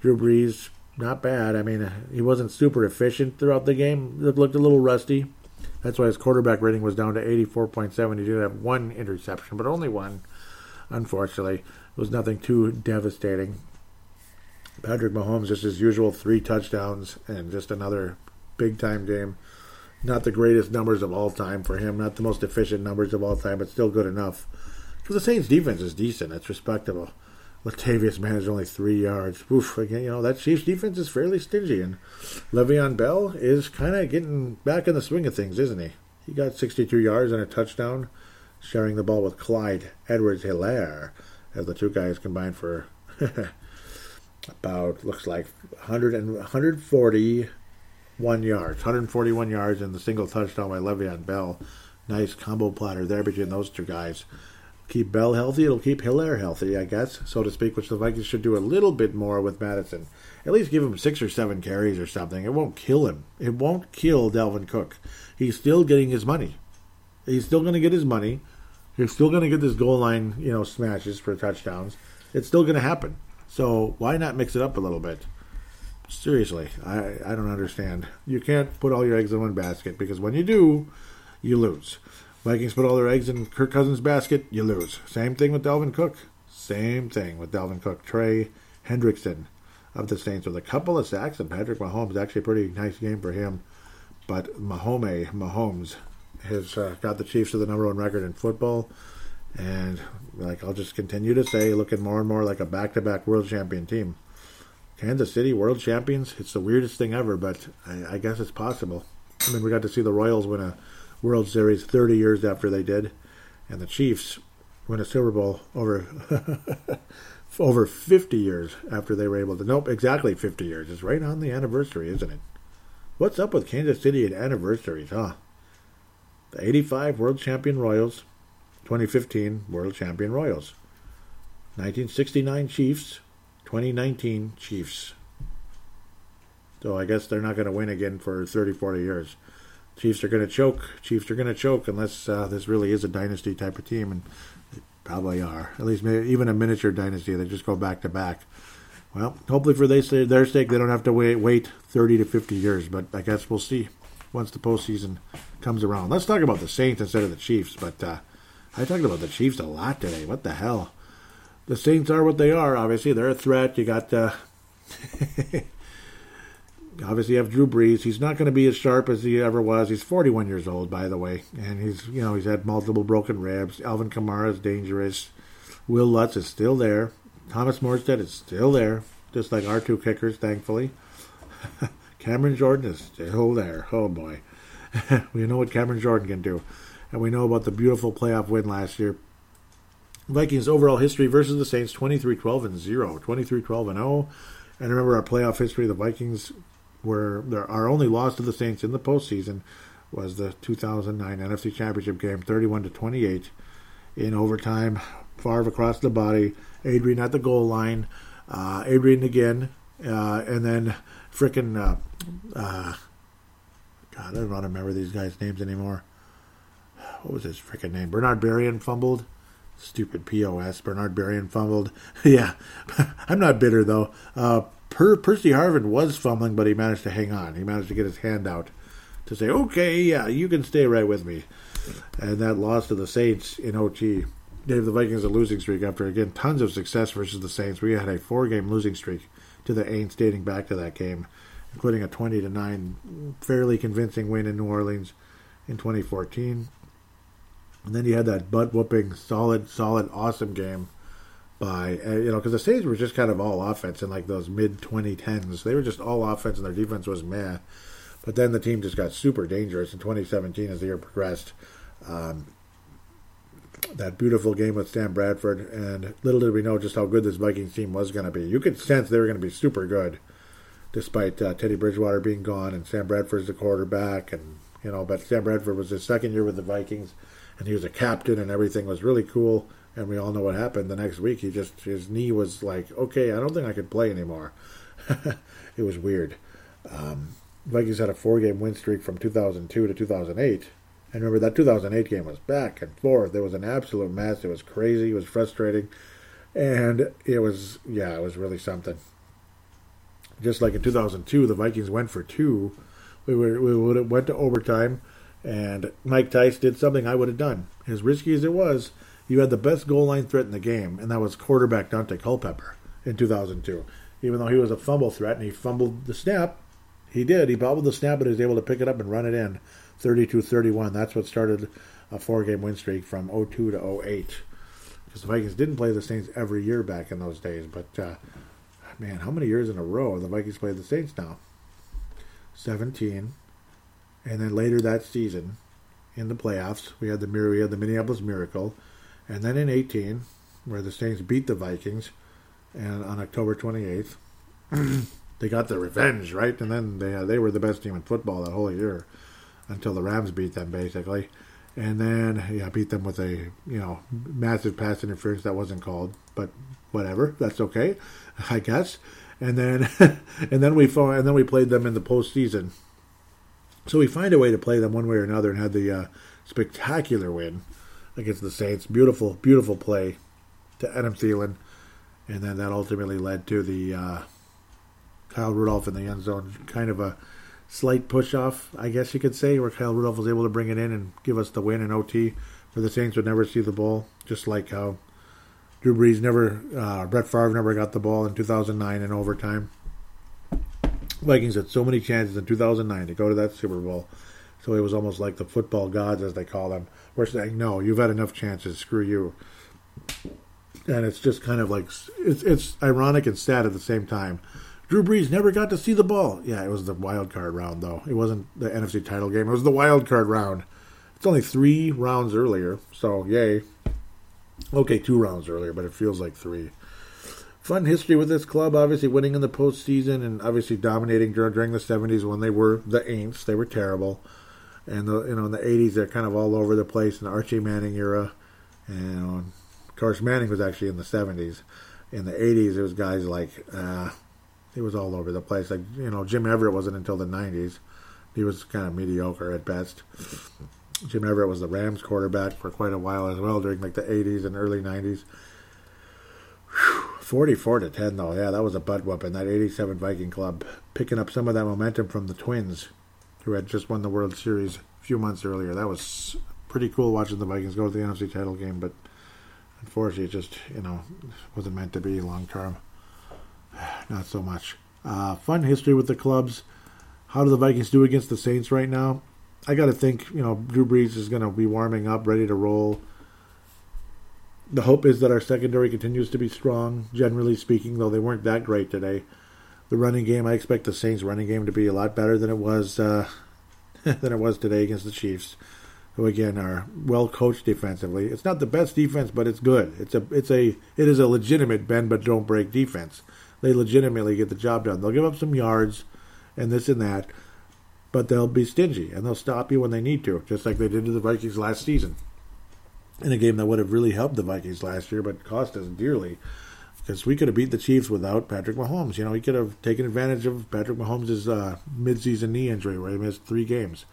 Drew Brees, not bad. I mean, uh, he wasn't super efficient throughout the game. It looked a little rusty. That's why his quarterback rating was down to 84.7. He did have one interception, but only one, unfortunately. It was nothing too devastating. Patrick Mahomes, just his usual three touchdowns and just another big time game. Not the greatest numbers of all time for him, not the most efficient numbers of all time, but still good enough. Because the Saints' defense is decent, it's respectable. Latavius managed only three yards. Oof, again, you know, that Chiefs defense is fairly stingy. And Le'Veon Bell is kind of getting back in the swing of things, isn't he? He got 62 yards and a touchdown, sharing the ball with Clyde Edwards Helaire, as the two guys combined for about, looks like, 100 and 141 yards. 141 yards and the single touchdown by Le'Veon Bell. Nice combo platter there between those two guys keep Bell healthy, it'll keep Helaire healthy, I guess, so to speak, which the Vikings should do a little bit more with Mattison. At least give him six or seven carries or something. It won't kill him. It won't kill Dalvin Cook. He's still getting his money. He's still going to get his money. He's still going to get his goal line, you know, smashes for touchdowns. It's still going to happen. So why not mix it up a little bit? Seriously, I, I don't understand. You can't put all your eggs in one basket because when you do, you lose. Vikings put all their eggs in Kirk Cousins' basket, you lose. Same thing with Dalvin Cook. Same thing with Dalvin Cook. Trey Hendrickson of the Saints with a couple of sacks, and Patrick Mahomes actually a pretty nice game for him. But Mahome Mahomes has uh, got the Chiefs to the number one record in football, and like I'll just continue to say, looking more and more like a back-to-back world champion team. Kansas City world champions. It's the weirdest thing ever, but I, I guess it's possible. I mean, we got to see the Royals win a World Series 30 years after they did, and the Chiefs win a Super Bowl over over 50 years after they were able to. Nope, exactly 50 years. It's right on the anniversary, isn't it? What's up with Kansas City and anniversaries, huh? The 85 World Champion Royals, 2015 World Champion Royals, 1969 Chiefs, 2019 Chiefs. So I guess they're not going to win again for 30, 40 years. Chiefs are going to choke. Chiefs are going to choke unless uh, this really is a dynasty type of team, and they probably are. At least maybe, even a miniature dynasty. They just go back to back. Well, hopefully for their sake, they don't have to wait wait 30 to 50 years. But I guess we'll see once the postseason comes around. Let's talk about the Saints instead of the Chiefs. But uh, I talked about the Chiefs a lot today. What the hell? The Saints are what they are. Obviously, they're a threat. You got. Uh, obviously you have Drew Brees. He's not going to be as sharp as he ever was. He's 41 years old, by the way, and he's you know he's had multiple broken ribs. Alvin Kamara is dangerous. Wil Lutz is still there. Thomas Morstead is still there, just like our two kickers, thankfully. Cameron Jordan is still there. Oh boy, we know what Cameron Jordan can do, and we know about the beautiful playoff win last year. Vikings overall history versus the Saints 23-12 and 0, 23-12 and 0. And remember our playoff history, the Vikings where our only loss to the Saints in the postseason was the 2009 NFC Championship game, 31 to 28, in overtime. Favre across the body, Adrian at the goal line, uh, Adrian again, uh, and then frickin' uh, uh, God, I don't remember these guys' names anymore. What was his frickin' name? Bernard Berrian fumbled. Stupid POS. Bernard Berrian fumbled. yeah, I'm not bitter though. Per- Percy Harvin was fumbling, but he managed to hang on. He managed to get his hand out to say, "Okay, yeah, you can stay right with me." And that loss to the Saints in OT gave the Vikings a losing streak after again tons of success versus the Saints. We had a four-game losing streak to the Aints dating back to that game, including a 20 to nine fairly convincing win in New Orleans in 2014. And then you had that butt whooping, solid, solid, awesome game by uh, you know because the Saints were just kind of all offense in like those mid 2010s. They were just all offense and their defense was meh. But then the team just got super dangerous in 2017 as the year progressed. Um, that beautiful game with Sam Bradford, and little did we know just how good this Vikings team was going to be. You could sense they were going to be super good, despite uh, Teddy Bridgewater being gone and Sam Bradford's the quarterback, and you know, but Sam Bradford was his second year with the Vikings, and he was a captain, and everything was really cool and we all know what happened the next week. He just his knee was like, okay, I don't think I could play anymore. it was weird. Um, Vikings had a four-game win streak from 2002 to 2008, And remember that 2008 game was back and forth. It was an absolute mess. It was crazy. It was frustrating, and it was yeah, it was really something. Just like in 2002, the Vikings went for two. We were we would have went to overtime, and Mike Tice did something I would have done. As risky as it was, you had the best goal line threat in the game, and that was quarterback Daunte Culpepper in 2002. Even though he was a fumble threat and he fumbled the snap, he did. He bobbled the snap, but he was able to pick it up and run it in. 32-31. That's what started a four-game win streak from 02 to 08. Because the Vikings didn't play the Saints every year back in those days. But, uh, man, how many years in a row the Vikings played the Saints now? 17. And then later that season, in the playoffs, we had the we had the Minneapolis Miracle. And then in 18, where the Saints beat the Vikings, and on October 28th, they got their revenge, right? And then they uh, they were the best team in football that whole year until the Rams beat them basically, and then yeah beat them with a you know massive pass interference that wasn't called, but whatever, that's okay, I guess. And then and then we fought, and then we played them in the postseason. So we find a way to play them one way or another, and had the uh, spectacular win against the Saints. Beautiful, beautiful play to Adam Thielen, and then that ultimately led to the uh, Kyle Rudolph in the end zone, kind of a slight push off, I guess you could say, where Kyle Rudolph was able to bring it in and give us the win in OT, where the Saints would never see the ball, just like how Drew Brees never, uh, Brett Favre never got the ball in 2009 in overtime. Vikings had so many chances in 2009 to go to that Super Bowl. So it was almost like the football gods, as they call them, were saying, "No, you've had enough chances. Screw you." And it's just kind of like it's it's ironic and sad at the same time Drew Brees never got to see the ball. Yeah, it was the wild card round though. It wasn't the NFC title game. It was the wild card round. It's only three rounds earlier, so yay. Okay, two rounds earlier, but it feels like three. Fun history with this club, obviously winning in the postseason and obviously dominating during the '70s when they were the Aints. They were terrible, and the you know in the '80s they're kind of all over the place in the Archie Manning era, and of course Manning was actually in the '70s. In the '80s, it was guys like. Uh, he was all over the place. Like you know, Jim Everett wasn't until the '90s. He was kind of mediocre at best. Jim Everett was the Rams quarterback for quite a while as well during like the '80s and early '90s. 44 to 10 though. Yeah, that was a butt whooping. That 87 Viking club picking up some of that momentum from the Twins, who had just won the World Series a few months earlier. That was pretty cool watching the Vikings go to the NFC title game, but unfortunately, it just you know wasn't meant to be long term. Not so much. Uh, fun history with the clubs. How do the Vikings do against the Saints right now? I got to think, you know, Drew Brees is going to be warming up, ready to roll. The hope is that our secondary continues to be strong, generally speaking, though they weren't that great today. The running game, I expect the Saints' running game to be a lot better than it was uh, than it was today against the Chiefs, who again are well coached defensively. It's not the best defense, but it's good. It's a it's a it is a legitimate bend but don't break defense they legitimately get the job done. They'll give up some yards and this and that, but they'll be stingy and they'll stop you when they need to, just like they did to the Vikings last season. In a game that would have really helped the Vikings last year, but cost us dearly. Because we could have beat the Chiefs without Patrick Mahomes. You know, he could have taken advantage of Patrick Mahomes' uh, midseason knee injury where he missed three games.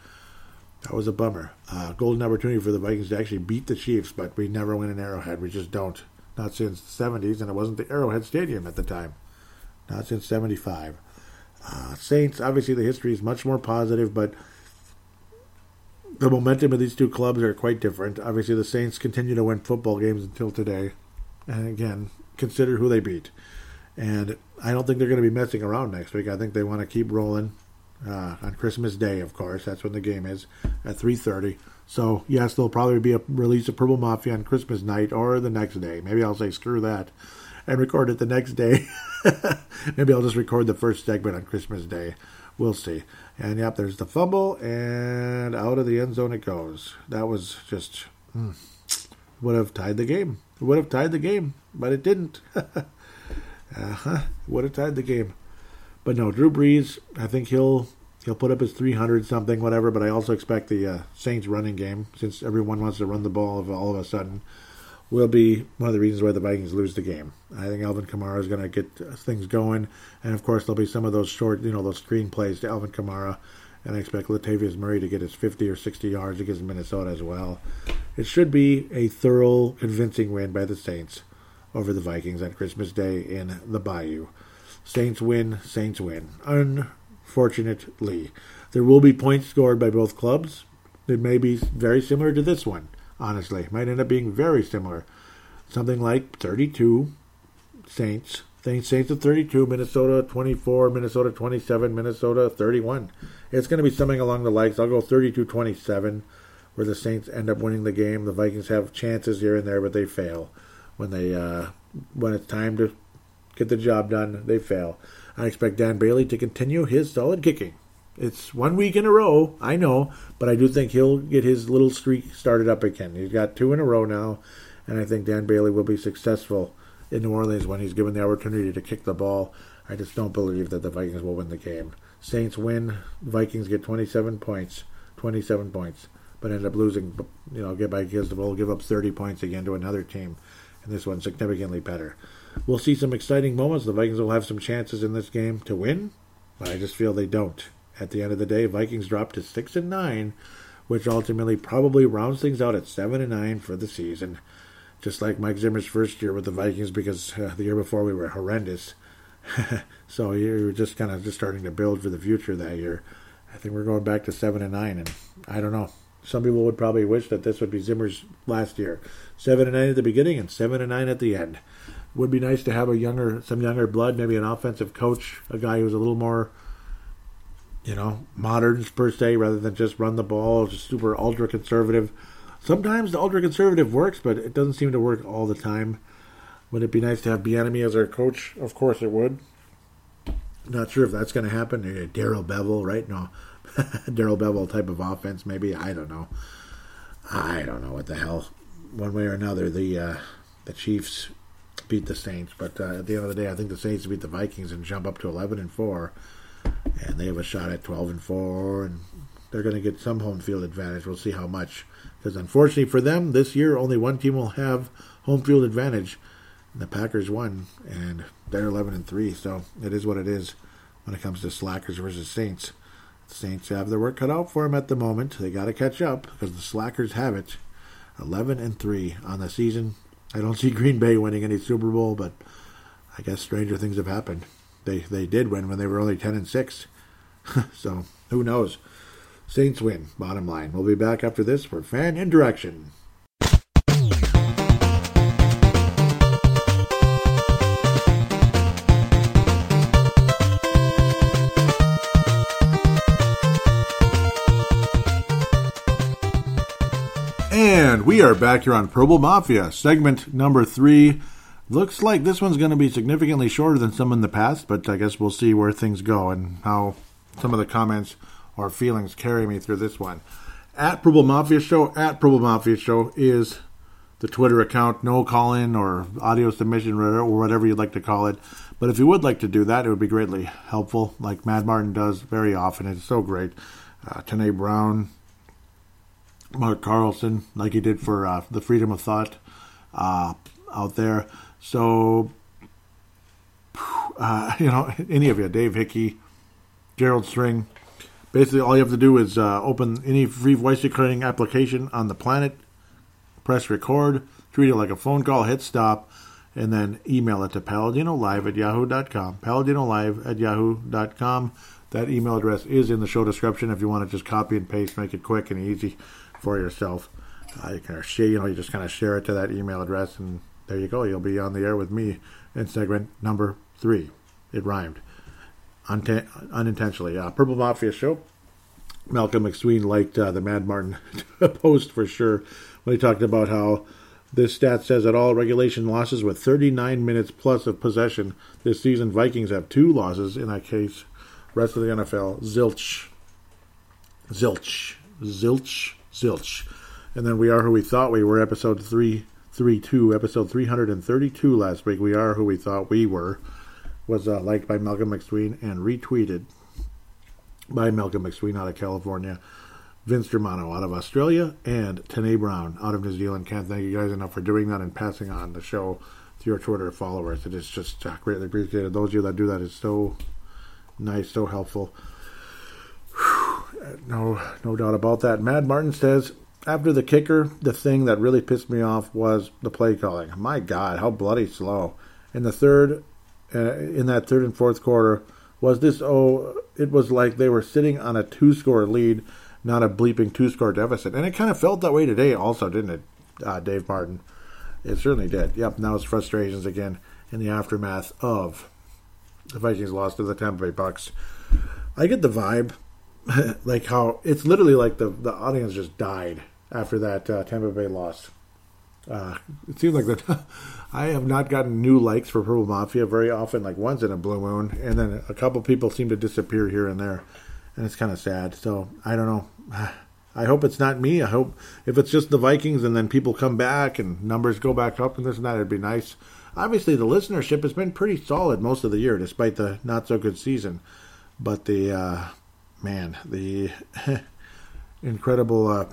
That was a bummer. Uh, golden opportunity for the Vikings to actually beat the Chiefs, but we never win an Arrowhead. We just don't. Not since the 70s, and it wasn't the Arrowhead Stadium at the time not since 75. Uh, Saints, obviously, the history is much more positive, but the momentum of these two clubs are quite different. Obviously, the Saints continue to win football games until today. And again, consider who they beat. And I don't think they're going to be messing around next week. I think they want to keep rolling uh, on Christmas Day, of course. That's when the game is at 3:30. So yes, there'll probably be a release of Purple Mafia on Christmas night or the next day. Maybe I'll say screw that and record it the next day. Maybe I'll just record the first segment on Christmas Day. We'll see. And yep, there's the fumble, and out of the end zone it goes. That was just mm, would have tied the game. Would have tied the game, but it didn't. uh-huh. Would have tied the game. But no, Drew Brees. I think he'll he'll put up his 300 something, whatever. But I also expect the uh, Saints running game, since everyone wants to run the ball all of a sudden, will be one of the reasons why the Vikings lose the game. I think Alvin Kamara is going to get things going, and of course there'll be some of those short, you know, those screen plays to Alvin Kamara, and I expect Latavius Murray to get his 50 or 60 yards against Minnesota as well. It should be a thorough, convincing win by the Saints over the Vikings on Christmas Day in the Bayou. Saints win, Saints win. Unfortunately, there will be points scored by both clubs. It may be very similar to this one, honestly. Might end up being very similar. Something like 32 Saints. Saints, Saints of 32, Minnesota 24, Minnesota 27, Minnesota 31. It's going to be something along the likes. I'll go 32 27, where the Saints end up winning the game. The Vikings have chances here and there, but they fail. When they uh, when it's time to get the job done, they fail. I expect Dan Bailey to continue his solid kicking. It's one week in a row, I know, but I do think he'll get his little streak started up again. He's got two in a row now, and I think Dan Bailey will be successful in New Orleans when he's given the opportunity to kick the ball. I just don't believe that the Vikings will win the game. Saints win. Vikings get 27 points. 27 points. But end up losing, you know, get by they'll give up 30 points again to another team. And this one significantly better. We'll see some exciting moments. The Vikings will have some chances in this game to win, but I just feel they don't. At the end of the day, Vikings drop to 6 and 9, which ultimately probably rounds things out at 7 and 9 for the season just like Mike Zimmer's first year with the Vikings, because uh, the year before we were horrendous. so you're just kind of just starting to build for the future that year. I think we're going back to seven and nine, and I don't know. Some people would probably wish that this would be Zimmer's last year, seven and nine at the beginning and seven and nine at the end. Would be nice to have a younger, some younger blood, maybe an offensive coach, a guy who's a little more, you know, modern per se, rather than just run the ball, just super ultra conservative Sometimes the ultra conservative works, but it doesn't seem to work all the time. Would it be nice to have Bieniemy as our coach? Of course it would. Not sure if that's going to happen. Darrell Bevell, right? No, Darrell Bevell type of offense, maybe. I don't know. I don't know what the hell. One way or another, the uh, the Chiefs beat the Saints, but uh, at the end of the day, I think the Saints beat the Vikings and jump up to eleven and four, and they have a shot at twelve and four, and they're going to get some home field advantage. We'll see how much. Because unfortunately for them, this year only one team will have home field advantage. The Packers won, and they're 11 and three. So it is what it is when it comes to Slackers versus Saints. Saints have their work cut out for them at the moment. They got to catch up because the Slackers have it. 11 and three on the season. I don't see Green Bay winning any Super Bowl, but I guess stranger things have happened. They they did win when they were only 10 and six. so who knows? Saints win, bottom line. We'll be back after this for Fan Interaction. And we are back here on Purple Mafia, segment number three. Looks like this one's going to be significantly shorter than some in the past, but I guess we'll see where things go and how some of the comments or feelings carry me through this one. At Purple Mafia Show, at Purple Mafia Show is the Twitter account, no call in or audio submission or whatever you'd like to call it. But if you would like to do that, it would be greatly helpful, like Mad Martin does very often. It's so great. Uh, Tanae Brown, Mark Carlson, like he did for uh, the Freedom of Thought uh, out there. So, uh, you know, any of you, Dave Hickey, Gerald String, Basically, all you have to do is uh, open any free voice recording application on the planet, press record, treat it like a phone call, hit stop, and then email it to paladinolive at yahoo.com. Paladinolive at yahoo.com. That email address is in the show description if you want to just copy and paste, make it quick and easy for yourself. Uh, you can share, you know, you just kind of share it to that email address, and there you go. You'll be on the air with me in segment number three. It rhymed unintentionally. Uh, Purple Mafia show. Malcolm McSween liked uh, the Mad Martin post for sure when he talked about how this stat says that all regulation losses with 39 minutes plus of possession this season, Vikings have two losses in that case. Rest of the NFL, zilch, zilch, zilch, zilch. And then we are who we thought we were. Episode three, three two, episode 332 last week. We are who we thought we were was uh, liked by Malcolm McSween and retweeted by Malcolm McSween out of California, Vince Germano out of Australia, and Tanae Brown out of New Zealand. Can't thank you guys enough for doing that and passing on the show to your Twitter followers. It is just uh, greatly appreciated. Those of you that do that is so nice, so helpful. No, no doubt about that. Mad Martin says after the kicker, the thing that really pissed me off was the play calling. My God, how bloody slow! In the third, uh, in that third and fourth quarter, was this? Oh, it was like they were sitting on a two-score lead, not a bleeping two-score deficit, and it kind of felt that way today, also, didn't it, uh, Dave Martin? It certainly did. Yep. Now it's frustrations again in the aftermath of the Vikings lost to the Tampa Bay Bucks. I get the vibe, like how it's literally like the the audience just died after that uh, Tampa Bay loss. Uh, it seems like that. I have not gotten new likes for Purple Mafia very often, like once in a blue moon, and then a couple people seem to disappear here and there, and it's kind of sad. So I don't know. I hope it's not me. I hope if it's just the Vikings and then people come back and numbers go back up and this and that, it'd be nice. Obviously, the listenership has been pretty solid most of the year, despite the not so good season. But the uh, man, the incredible. Uh,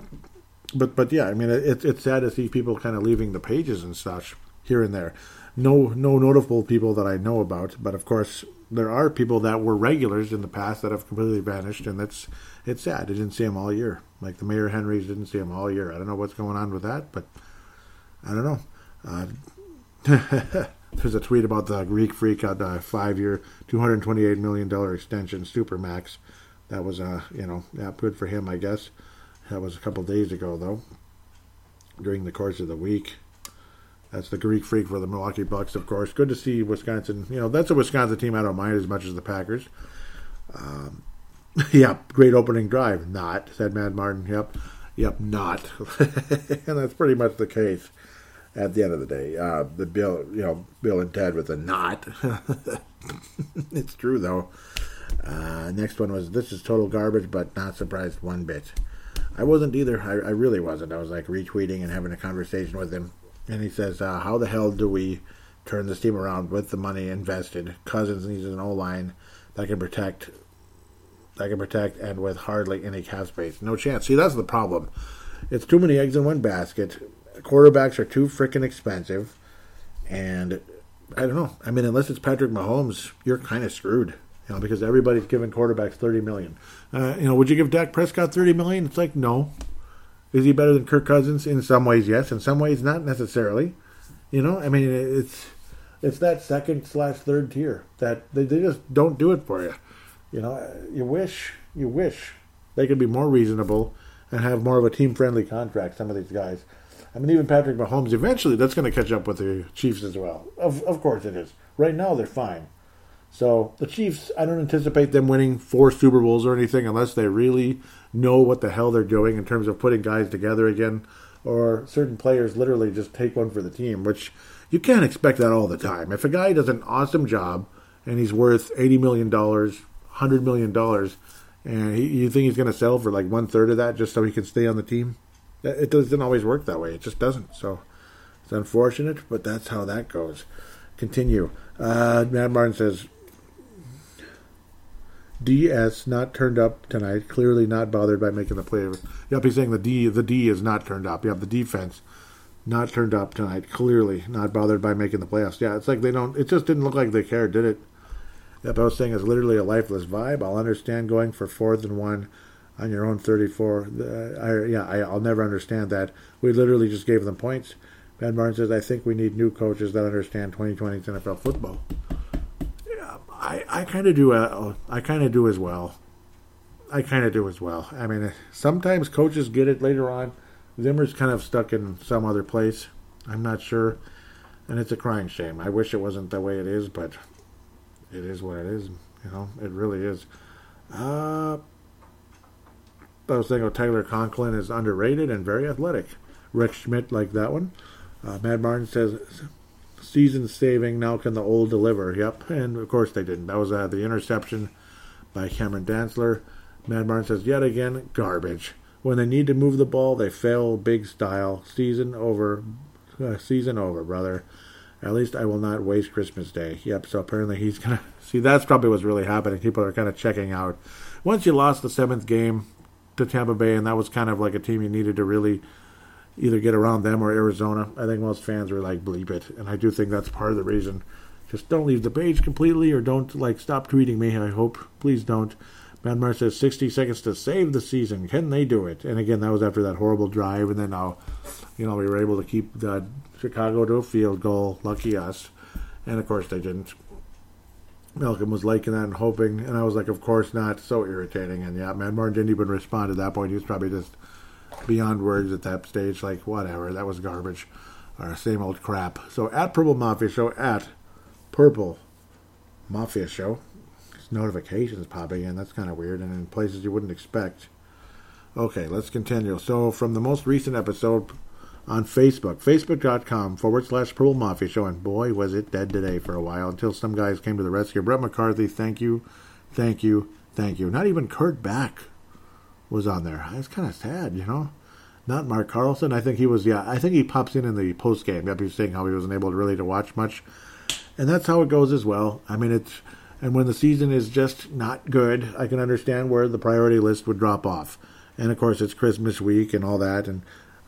but but yeah, I mean, it's it's sad to see people kind of leaving the pages and such here and there. No no notable people that I know about, but of course there are people that were regulars in the past that have completely vanished, and that's it's sad. I didn't see them all year. Like the Mayor Henrys didn't see them all year. I don't know what's going on with that, but I don't know. Uh, there's a tweet about the Greek Freak the five-year, two hundred twenty-eight million dollar extension, Supermax. That was, uh, you know, yeah, good for him, I guess. That was a couple days ago, though. During the course of the week, that's the Greek Freak for the Milwaukee Bucks, of course. Good to see Wisconsin. You know, that's a Wisconsin team I don't mind as much as the Packers. Um, yeah, great opening drive. Not said Mad Martin. Yep, yep, not. and that's pretty much the case at the end of the day. Uh, the Bill, you know, Bill and Ted with a not. it's true though. Uh, next one was this is total garbage, but not surprised one bit. I wasn't either. I, I really wasn't. I was like retweeting and having a conversation with him, and he says, uh, "How the hell do we turn this team around with the money invested? Cousins needs an O line that can protect." That can protect and with hardly any cap space. No chance. See, that's the problem. It's too many eggs in one basket quarterbacks are too freaking expensive, and I don't know. I mean, unless it's Patrick Mahomes, you're kind of screwed. You know, because everybody's giving quarterbacks thirty million. Uh, you know, would you give Dak Prescott thirty million? It's like no. Is he better than Kirk Cousins? In some ways, yes. In some ways, not necessarily. You know, I mean, it's it's that second slash third tier that they, they just don't do it for you. You know, you wish you wish they could be more reasonable and have more of a team friendly contract. Some of these guys. I mean, even Patrick Mahomes, eventually that's going to catch up with the Chiefs as well. Of, of course it is. Right now they're fine. So the Chiefs, I don't anticipate them winning four Super Bowls or anything unless they really know what the hell they're doing in terms of putting guys together again, or certain players literally just take one for the team, which you can't expect that all the time. If a guy does an awesome job and he's worth eighty million dollars, hundred million dollars, and he, you think he's going to sell for like one third of that just so he can stay on the team? It doesn't always work that way. It just doesn't. So it's unfortunate, but that's how that goes. Continue. Uh, Matt Martin says, DS not turned up tonight. Clearly not bothered by making the play. Yep, he's saying the D the D is not turned up. Yep, the defense not turned up tonight. Clearly not bothered by making the playoffs. Yeah, it's like they don't. It just didn't look like they cared, did it? Yep, I was saying it's literally a lifeless vibe. I'll understand going for fourth and one on your own 34. Uh, I, yeah, I, will never understand that. We literally just gave them points. Ben Martin says, I think we need new coaches that understand 2020's NFL football. I, I kind of do. Uh, I kind of do as well. I kind of do as well. I mean, sometimes coaches get it later on. Zimmer's kind of stuck in some other place. I'm not sure. And it's a crying shame. I wish it wasn't the way it is, but it is what it is. You know, it really is. Uh, I was thinking Tyler Conklin is underrated and very athletic. Rick Schmidt like that one. Uh, Mad Martin says, season saving, now can the old deliver? Yep, and of course they didn't. That was uh, the interception by Cameron Dantzler. Mad Martin says, yet again, garbage. When they need to move the ball, they fail big style. Season over. Uh, season over, brother. At least I will not waste Christmas Day. Yep, so apparently he's going to. See, that's probably what's really happening. People are kind of checking out. Once you lost the seventh game, to Tampa Bay, and that was kind of like a team you needed to really either get around them or Arizona. I think most fans were like, bleep it. And I do think that's part of the reason. Just don't leave the page completely or don't like stop tweeting me. I hope. Please don't. Matt says 60 seconds to save the season. Can they do it? And again, that was after that horrible drive, and then now, you know, we were able to keep the Chicago to a field goal. Lucky us. And of course, they didn't. Malcolm was liking that and hoping, and I was like, of course not. So irritating. And yeah, Matt didn't even respond at that point. He was probably just beyond words at that stage. Like, whatever, that was garbage. Or same old crap. So at Purple Mafia Show, at Purple Mafia Show, notifications popping in. That's kind of weird, and in places you wouldn't expect. Okay, let's continue. So, from the most recent episode on Facebook, facebook.com forward slash Purple Mafia Show, and boy, was it dead today for a while until some guys came to the rescue. Brett McCarthy, thank you, thank you, thank you. Not even Kurt Back was on there. It's kind of sad, you know. Not Mark Carlson. I think he was. Yeah, I think he pops in in the post game. Yep, he was saying how he wasn't able to really to watch much, and that's how it goes as well. I mean, it's and when the season is just not good, I can understand where the priority list would drop off. And of course, it's Christmas week and all that, and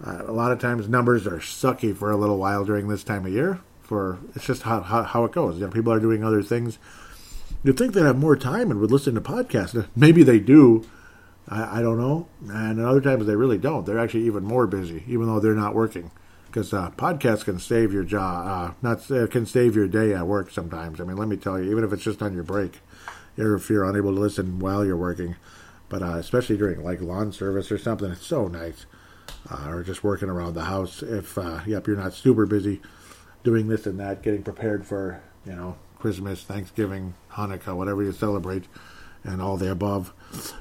uh, a lot of times numbers are sucky for a little while during this time of year. For it's just how how, how it goes. You know, people are doing other things. You'd think they'd have more time and would listen to podcasts. Maybe they do. I, I don't know. And other times they really don't. They're actually even more busy, even though they're not working because uh, podcasts can save your job, uh, not uh, can save your day at work sometimes. I mean, let me tell you, even if it's just on your break, or if you're unable to listen while you're working, but uh, especially during like lawn service or something, it's so nice. Uh, or just working around the house. If uh, yep, you're not super busy doing this and that, getting prepared for you know Christmas, Thanksgiving, Hanukkah, whatever you celebrate, and all the above.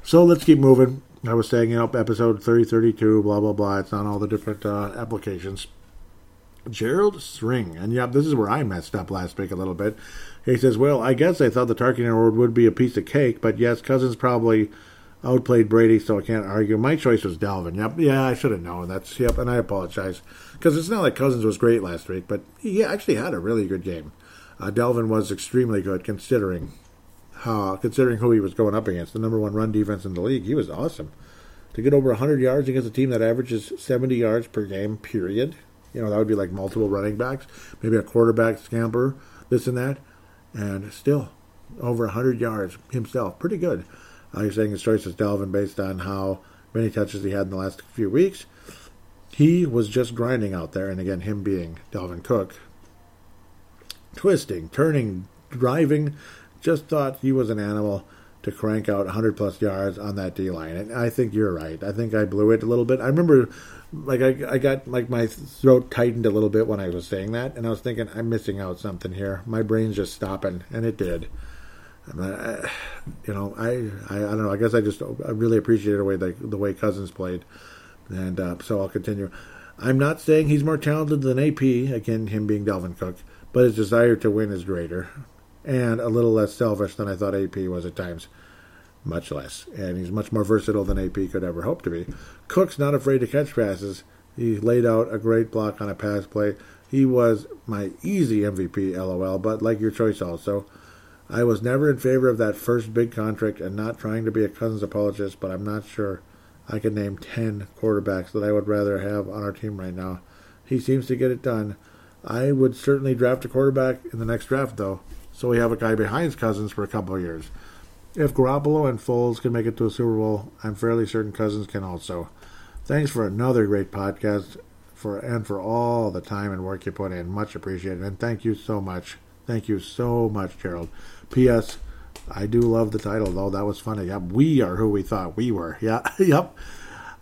So let's keep moving. I was saying, you know, episode 3032, blah, blah, blah. It's on all the different uh, applications. Gerald String. And yeah, this is where I messed up last week a little bit. He says, Well, I guess I thought the Tarkin Award would be a piece of cake, but yes, Cousins probably outplayed Brady, so I can't argue. My choice was Dalvin. Yep, yeah, I should have known. That's yep, and I apologize because it's not like Cousins was great last week, but he actually had a really good game. Uh, Dalvin was extremely good considering considering who he was going up against. The number one run defense in the league, he was awesome. To get over 100 yards against a team that averages 70 yards per game, period, you know, that would be like multiple running backs, maybe a quarterback scamper, this and that. And still, over 100 yards himself. Pretty good. Uh, you're saying his choice is Dalvin based on how many touches he had in the last few weeks. He was just grinding out there, and again, him being Dalvin Cook, twisting, turning, driving, just thought he was an animal to crank out 100 plus yards on that D line. And I think you're right. I think I blew it a little bit. I remember like I, I got like my throat tightened a little bit when I was saying that, and I was thinking I'm missing out something here. My brain's just stopping, and it did. I, you know, I, I, I don't know. I guess I just I really appreciated the way the, the way Cousins played, and uh, so I'll continue. I'm not saying he's more talented than AP. Again, him being Dalvin Cook, but his desire to win is greater, and a little less selfish than I thought AP was at times much less. And he's much more versatile than AP could ever hope to be. Cook's not afraid to catch passes. He laid out a great block on a pass play. He was my easy MVP, lol, but like your choice also. I was never in favor of that first big contract and not trying to be a Cousins apologist, but I'm not sure I could name 10 quarterbacks that I would rather have on our team right now. He seems to get it done. I would certainly draft a quarterback in the next draft, though, so we have a guy behind Cousins for a couple of years. If Garoppolo and Foles can make it to a Super Bowl, I'm fairly certain Cousins can also. Thanks for another great podcast for and for all the time and work you put in. Much appreciated. And thank you so much. Thank you so much, Gerald. P.S. I do love the title though. That was funny. Yep, we are who we thought we were. Yeah, yep.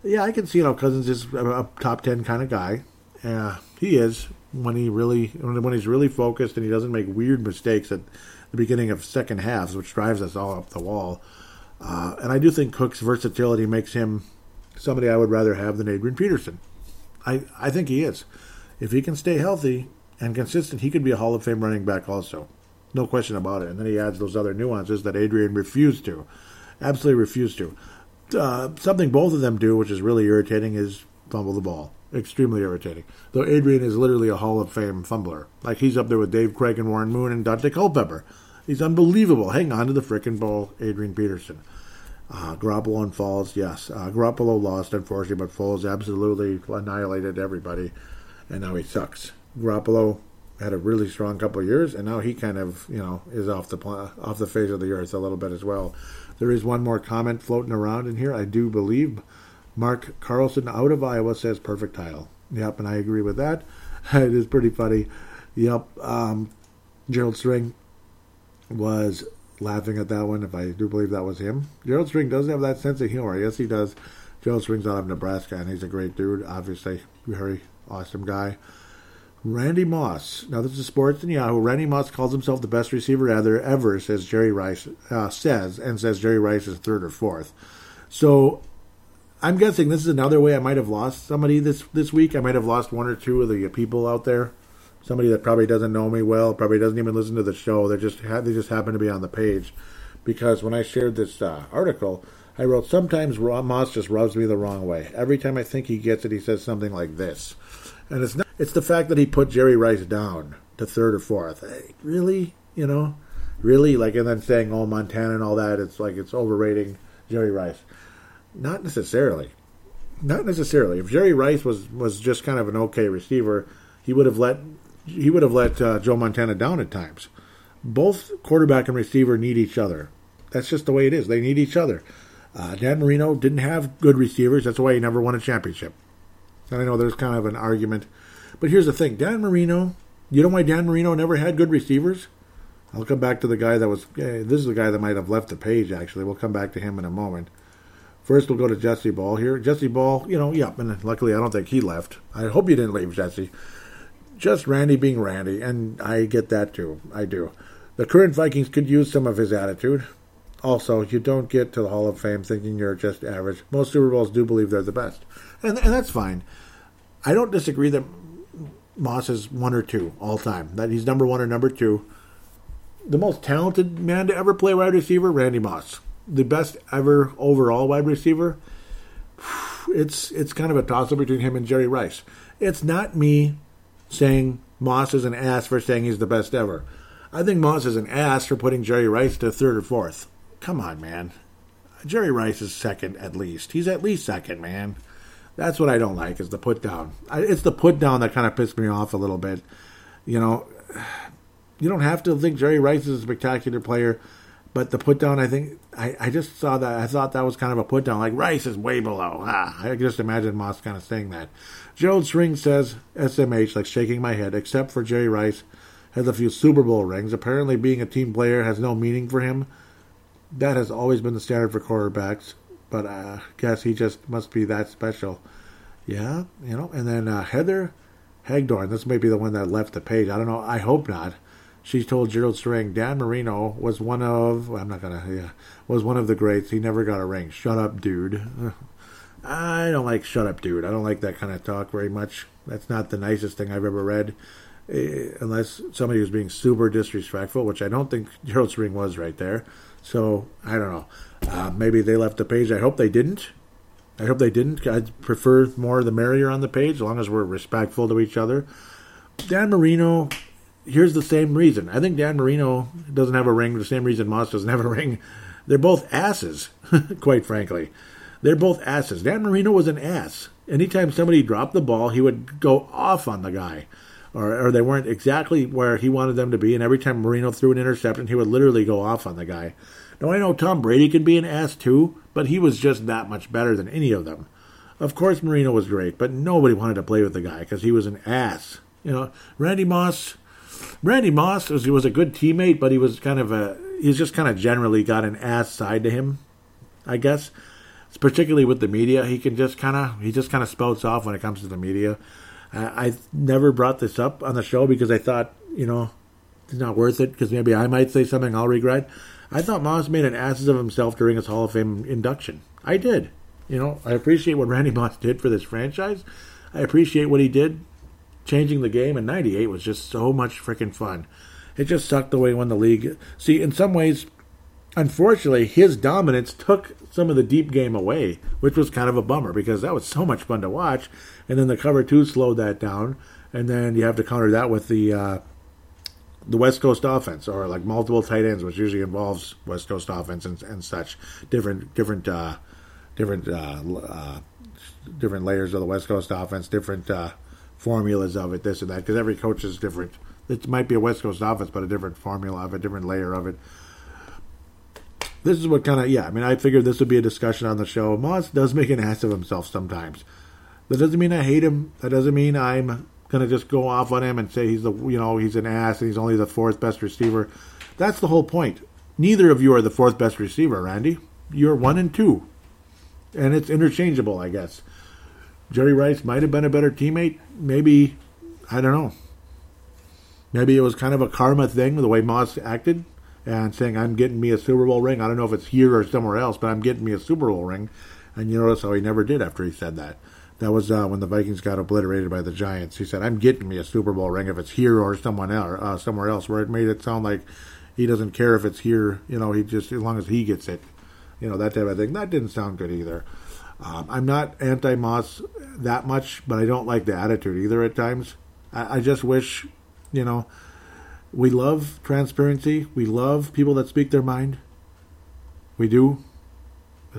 Yeah, I can see how Cousins is a top ten kind of guy. Yeah, he is when he really when he's really focused and he doesn't make weird mistakes at the beginning of second halves, which drives us all up the wall. Uh, and I do think Cook's versatility makes him somebody I would rather have than Adrian Peterson. I, I think he is. If he can stay healthy and consistent, he could be a Hall of Fame running back also. No question about it. And then he adds those other nuances that Adrian refused to. Absolutely refused to. Uh, something both of them do, which is really irritating, is fumble the ball. Extremely irritating. Though Adrian is literally a Hall of Fame fumbler. Like he's up there with Dave Krieg and Warren Moon and Daunte Culpepper. He's unbelievable. Hang on to the frickin' ball, Adrian Peterson. Uh, Garoppolo and Foles, yes. Uh, Garoppolo lost, unfortunately, but Foles absolutely annihilated everybody, and now he sucks. Garoppolo had a really strong couple of years, and now he kind of, you know, is off the off the face of the earth a little bit as well. There is one more comment floating around in here. I do believe Mark Carlson out of Iowa says perfect title. Yep, and I agree with that. It is pretty funny. Yep. Um, Gerald String was laughing at that one. If I do believe that was him, Gerald String doesn't have that sense of humor. Yes, he does. Gerald String's out of Nebraska, and he's a great dude. Obviously, very awesome guy. Randy Moss. Now this is Sports and Yahoo. Randy Moss calls himself the best receiver ever, ever says Jerry Rice uh, says, and says Jerry Rice is third or fourth. So I'm guessing this is another way I might have lost somebody this this week. I might have lost one or two of the people out there. Somebody that probably doesn't know me well, probably doesn't even listen to the show. They just ha- they just happen to be on the page because when I shared this uh, article, I wrote sometimes Moss just rubs me the wrong way. Every time I think he gets it, he says something like this, and it's not. It's the fact that he put Jerry Rice down to third or fourth. Hey, really, you know, really, like, and then saying oh Montana and all that. It's like it's overrating Jerry Rice. Not necessarily. Not necessarily. If Jerry Rice was was just kind of an okay receiver, he would have let he would have let uh, Joe Montana down at times. Both quarterback and receiver need each other. That's just the way it is. They need each other. Uh, Dan Marino didn't have good receivers. That's why he never won a championship. And I know there's kind of an argument. But here's the thing Dan Marino, you know why Dan Marino never had good receivers? I'll come back to the guy that was. this is the guy that might have left the page, actually. We'll come back to him in a moment. First, we'll go to Jesse Ball here. Jesse Ball, you know, yeah, and luckily I don't think he left. I hope you didn't leave, Jesse. Just Randy being Randy, and I get that too. I do. The current Vikings could use some of his attitude. Also, you don't get to the Hall of Fame thinking you're just average. Most Super Bowls do believe they're the best, and and that's fine. I don't disagree that Moss is one or two all time. That he's number one or number two. The most talented man to ever play wide receiver, Randy Moss the best ever overall wide receiver, it's it's kind of a toss up between him and Jerry Rice. It's not me saying Moss is an ass for saying he's the best ever. I think Moss is an ass for putting Jerry Rice to third or fourth. Come on, man. Jerry Rice is second at least. He's at least second, man. That's what I don't like is the put down. It's the put down that kind of pissed me off a little bit. You know, you don't have to think Jerry Rice is a spectacular player but the put down, I think, I, I just saw that. I thought that was kind of a put down. Like Rice is way below. Ah, I just imagine Moss kind of saying that. Gerald String says SMH, like shaking my head, except for Jerry Rice, has a few Super Bowl rings. Apparently, being a team player has no meaning for him. That has always been the standard for quarterbacks, but I uh, guess he just must be that special. Yeah, you know. And then uh, Heather Hagdorn, this may be the one that left the page. I don't know. I hope not she told Gerald String Dan Marino was one of I'm not gonna yeah was one of the greats. He never got a ring. Shut up, dude. I don't like shut up, dude. I don't like that kind of talk very much. That's not the nicest thing I've ever read, uh, unless somebody was being super disrespectful, which I don't think Gerald String was right there. So I don't know. Uh, maybe they left the page. I hope they didn't. I hope they didn't. I'd prefer more the merrier on the page, as long as we're respectful to each other. Dan Marino, here's the same reason. I think Dan Marino doesn't have a ring. The same reason Moss doesn't have a ring. They're both asses, quite frankly. They're both asses. Dan Marino was an ass. Anytime somebody dropped the ball, he would go off on the guy. Or, or they weren't exactly where he wanted them to be. And every time Marino threw an interception, he would literally go off on the guy. Now, I know Tom Brady can be an ass too, but he was just that much better than any of them. Of course, Marino was great, but nobody wanted to play with the guy because he was an ass. You know, Randy Moss, Randy Moss was, was a good teammate, but he was kind of a he's just kind of generally got an ass side to him, I guess. It's particularly with the media, he can just kind of he just kind of spouts off when it comes to the media. I, I never brought this up on the show because I thought you know it's not worth it because maybe I might say something I'll regret. I thought Moss made an ass of himself during his Hall of Fame induction. I did. You know, I appreciate what Randy Moss did for this franchise. I appreciate what he did changing the game in 98 was just so much freaking fun. It just sucked the way he won the league. See, in some ways, unfortunately, his dominance took some of the deep game away, which was kind of a bummer because that was so much fun to watch. And then the cover two slowed that down, and then you have to counter that with the uh, the West Coast offense or like multiple tight ends, which usually involves West Coast offense and, and such different different uh, different uh, uh different layers of the West Coast offense, different uh, formulas of it, this and that, because every coach is different. It might be a West Coast offense, but a different formula of it, different layer of it. this is what kind of yeah. I mean, I figured this would be a discussion on the show. Moss does make an ass of himself sometimes. That doesn't mean I hate him. That doesn't mean I'm gonna just go off on him and say he's the you know he's an ass and he's only the fourth best receiver. That's the whole point. Neither of you are the fourth best receiver, Randy. You're one and two, and it's interchangeable, I guess. Jerry Rice might have been a better teammate. Maybe I don't know. Maybe it was kind of a karma thing the way Moss acted and saying, I'm getting me a Super Bowl ring. I don't know if it's here or somewhere else, but I'm getting me a Super Bowl ring. And you notice how he never did after he said that. That was uh, when the Vikings got obliterated by the Giants. He said, "I'm getting me a Super Bowl ring if it's here or someone else, uh, somewhere else." Where it made it sound like he doesn't care if it's here. You know, he just as long as he gets it, you know, that type of thing. That didn't sound good either. Um, I'm not anti Moss that much, but I don't like the attitude either at times. I, I just wish, you know, we love transparency. We love people that speak their mind. We do.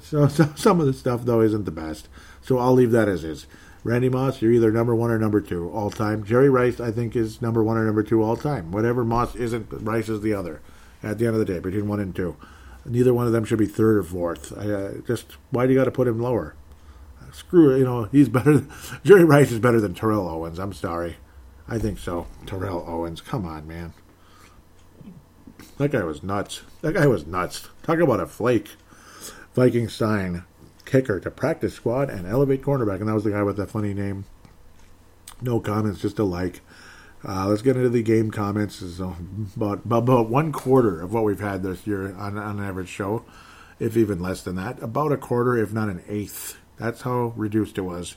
So, so, some of the stuff, though, isn't the best. So I'll leave that as is. Randy Moss, you're either number one or number two all time. Jerry Rice, I think, is number one or number two all time. Whatever Moss isn't, Rice is the other. At the end of the day, between one and two, neither one of them should be third or fourth. I, uh, just why do you got to put him lower? Screw it, you know he's better. Jerry Rice is better than Terrell Owens. I'm sorry. I think so. Terrell Owens. Come on, man. That guy was nuts. That guy was nuts. Talk about a flake. Viking sign kicker to practice squad and elevate cornerback. And that was the guy with that funny name. No comments, just a like. Uh, let's get into the game comments. Is about, about one quarter of what we've had this year on, on an average show, if even less than that. About a quarter, if not an eighth. That's how reduced it was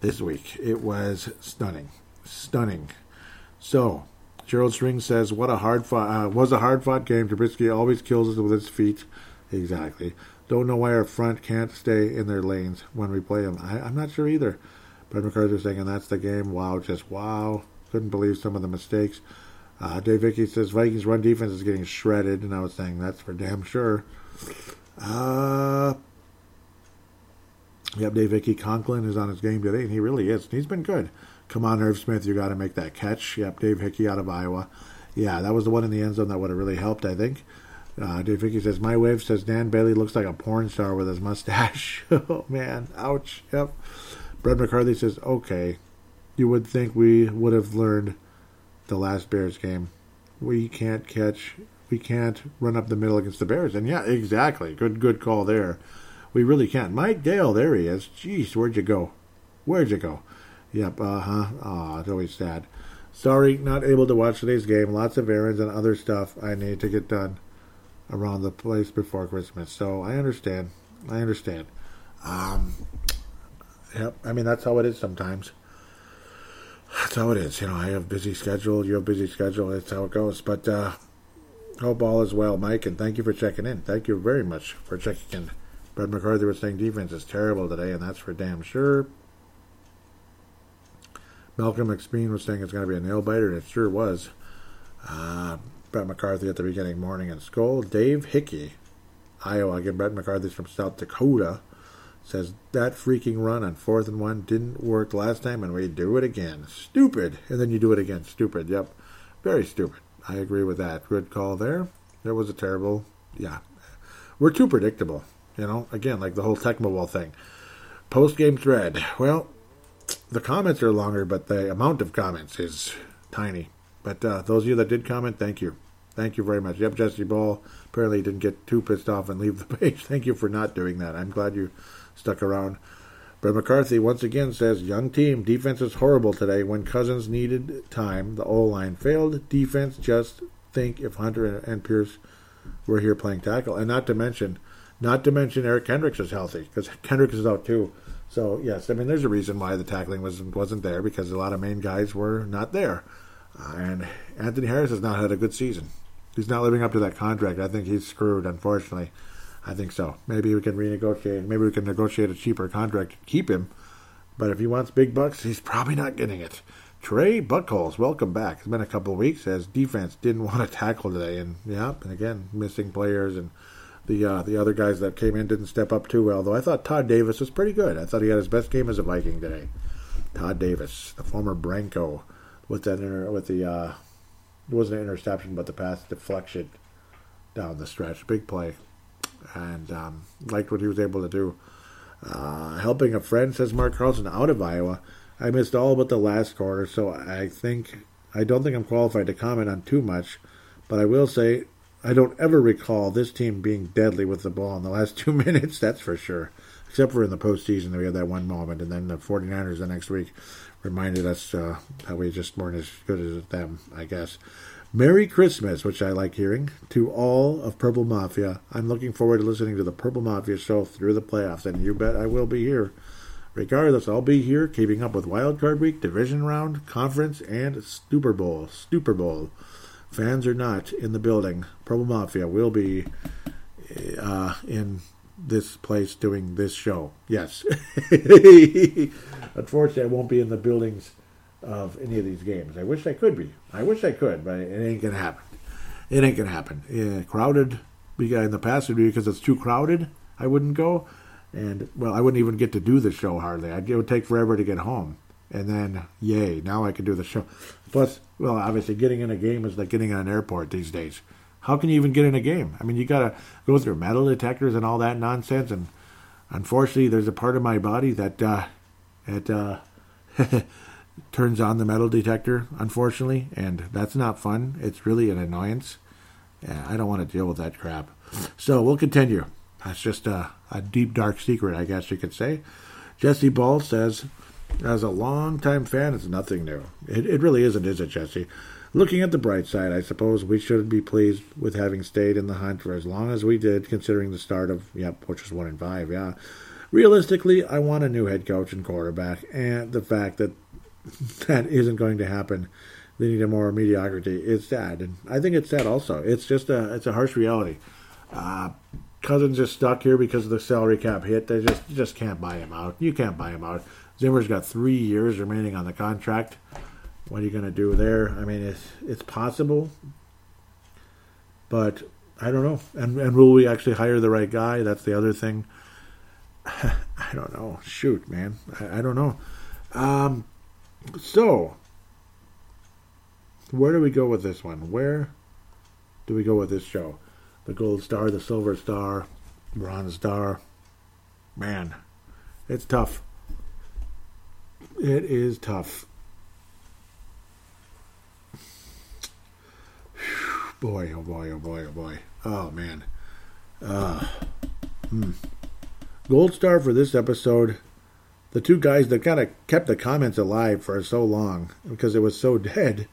this week. It was stunning stunning. So, Gerald String says, "What a hard fought uh, was a hard fought game. Trubisky always kills us with his feet. Exactly. Don't know why our front can't stay in their lanes when we play them. I, am not sure either." Brett McCarthy saying, "And that's the game. Wow, just wow. Couldn't believe some of the mistakes." Uh, Dave Vicky says Vikings run defense is getting shredded, and I was saying that's for damn sure. Uh, yep, Dave Vicky Conklin is on his game today, and he really is. He's been good. Come on, Irv Smith, you got to make that catch. Yep, Dave Hickey out of Iowa. Yeah, that was the one in the end zone that would have really helped, I think. Uh, Dave Hickey says, My wave says Dan Bailey looks like a porn star with his mustache. oh, man. Ouch. Yep. Brett McCarthy says, Okay. You would think we would have learned the last Bears game. We can't catch, we can't run up the middle against the Bears. And yeah, exactly. Good, good call there. We really can't. Mike Dale, there he is. Jeez, where'd you go? Where'd you go? Yep, uh huh. Aw, it's always sad. Sorry, not able to watch today's game. Lots of errands and other stuff I need to get done around the place before Christmas. So I understand. I understand. Um, yep, I mean, that's how it is sometimes. That's how it is. You know, I have busy schedule. You have busy schedule. That's how it goes. But uh, hope all is well, Mike, and thank you for checking in. Thank you very much for checking in. Brett McCarthy was saying defense is terrible today, and that's for damn sure. Malcolm McSpeen was saying it's going to be a nail biter, and it sure was. Uh, Brett McCarthy at the beginning, morning and school. Dave Hickey, Iowa. Again, Brett McCarthy's from South Dakota. Says that freaking run on fourth and one didn't work last time, and we do it again. Stupid. And then you do it again. Stupid. Yep. Very stupid. I agree with that. Good call there. There was a terrible. Yeah. We're too predictable. You know, again, like the whole Tecmo thing. Post game thread. Well, the comments are longer, but the amount of comments is tiny. But uh, those of you that did comment, thank you. Thank you very much. Yep, Jesse Ball apparently didn't get too pissed off and leave the page. Thank you for not doing that. I'm glad you stuck around. Brett McCarthy once again says, Young team, defense is horrible today. When Cousins needed time, the O line failed. Defense just think if Hunter and Pierce were here playing tackle. And not to mention, not to mention Eric Kendricks is healthy because Kendricks is out too. So yes, I mean there's a reason why the tackling was wasn't there because a lot of main guys were not there, uh, and Anthony Harris has not had a good season. He's not living up to that contract. I think he's screwed. Unfortunately, I think so. Maybe we can renegotiate. Maybe we can negotiate a cheaper contract to keep him. But if he wants big bucks, he's probably not getting it. Trey Buckholes, welcome back. It's been a couple of weeks as defense didn't want to tackle today, and yeah, and again missing players and the uh, the other guys that came in didn't step up too well. Though I thought Todd Davis was pretty good. I thought he had his best game as a Viking today. Todd Davis, the former Bronco, with that inter- with the uh, it wasn't an interception, but the pass deflection down the stretch, big play. And um, liked what he was able to do. Uh, helping a friend, says Mark Carlson, out of Iowa. I missed all but the last quarter, so I think I don't think I'm qualified to comment on too much. But I will say I don't ever recall this team being deadly with the ball in the last two minutes. That's for sure. Except for in the postseason, we had that one moment, and then the 49ers the next week reminded us uh, we just weren't as good as them, I guess. Merry Christmas, which I like hearing, to all of Purple Mafia. I'm looking forward to listening to the Purple Mafia show through the playoffs, and you bet I will be here. Regardless, I'll be here keeping up with Wild Card Week, Division Round, Conference, and Super Bowl. Super Bowl. Fans are not in the building. Purple Mafia will be uh, in this place doing this show. Yes. Unfortunately, I won't be in the buildings of any of these games. I wish I could be. I wish I could, but it ain't gonna happen. It ain't gonna happen. Yeah, crowded. In the past, would be because it's too crowded. I wouldn't go, and well, I wouldn't even get to do the show hardly. I'd, it would take forever to get home, and then yay, now I can do the show. Plus, well, obviously, getting in a game is like getting in an airport these days. How can you even get in a game? I mean, you gotta go through metal detectors and all that nonsense, and unfortunately, there's a part of my body that uh, it uh, turns on the metal detector, unfortunately, and that's not fun. It's really an annoyance. Yeah, I don't want to deal with that crap. So we'll continue. That's just a, a deep, dark secret, I guess you could say. Jesse Ball says, as a long-time fan, it's nothing new. It, it really isn't, is it, Jesse? Looking at the bright side, I suppose we should be pleased with having stayed in the hunt for as long as we did, considering the start of, yep, which was one in five, yeah. Realistically, I want a new head coach and quarterback, and the fact that that isn't going to happen leading to more mediocrity It's sad. And I think it's sad also. It's just a it's a harsh reality. Uh, Cousins is stuck here because of the salary cap hit. They just just can't buy him out. You can't buy him out. Zimmer's got three years remaining on the contract. What are you going to do there? I mean, it's it's possible, but I don't know. And and will we actually hire the right guy? That's the other thing. I don't know. Shoot, man, I, I don't know. Um, so, where do we go with this one? Where do we go with this show? The gold star, the silver star, bronze star. Man, it's tough. It is tough. Boy, oh boy, oh boy, oh boy. Oh man. Uh, hmm. Gold star for this episode the two guys that kind of kept the comments alive for so long because it was so dead.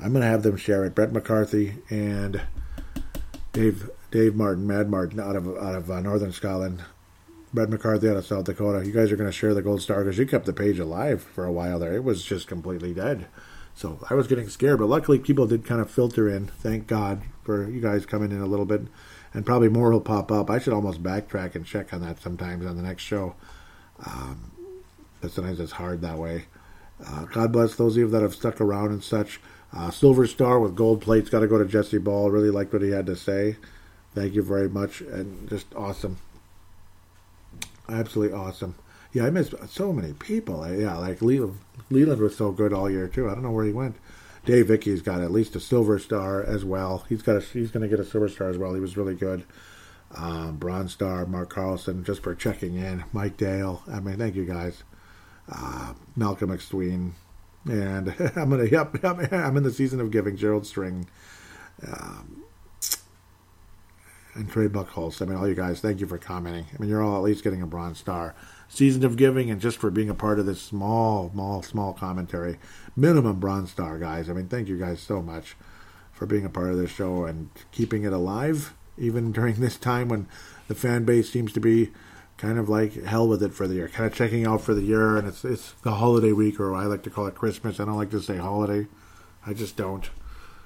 I'm going to have them share it. Brett McCarthy and Dave Dave Martin, Mad Martin, out of out of uh, Northern Scotland. Brett McCarthy out of South Dakota. You guys are going to share the gold star because you kept the page alive for a while there. It was just completely dead. So I was getting scared, but luckily people did kind of filter in. Thank God for you guys coming in a little bit, and probably more will pop up. I should almost backtrack and check on that sometimes on the next show. Um, sometimes it's hard that way. Uh, God bless those of you that have stuck around and such. Uh, Silver Star with gold plates. Got to go to Jesse Ball. Really liked what he had to say. Thank you very much. And just awesome. Absolutely awesome. Yeah, I missed so many people. Yeah, like Leland, Leland was so good all year too. I don't know where he went. Dave Vickey's got at least a silver star as well. He's got a, he's going to get a silver star as well. He was really good. Um, bronze star, Mark Carlson, just for checking in. Mike Dale. I mean, thank you guys uh, Malcolm McSween, and I'm gonna yep, yep, I'm in the season of giving Gerald String, um, and Trey Buckholz. I mean, all you guys, thank you for commenting. I mean, you're all at least getting a bronze star. Season of giving, and just for being a part of this small, small, small commentary, minimum bronze star, guys. I mean, thank you guys so much for being a part of this show and keeping it alive, even during this time when the fan base seems to be kind of like hell with it for the year, kind of checking out for the year, and it's it's the holiday week, or I like to call it Christmas. I don't like to say holiday. I just don't.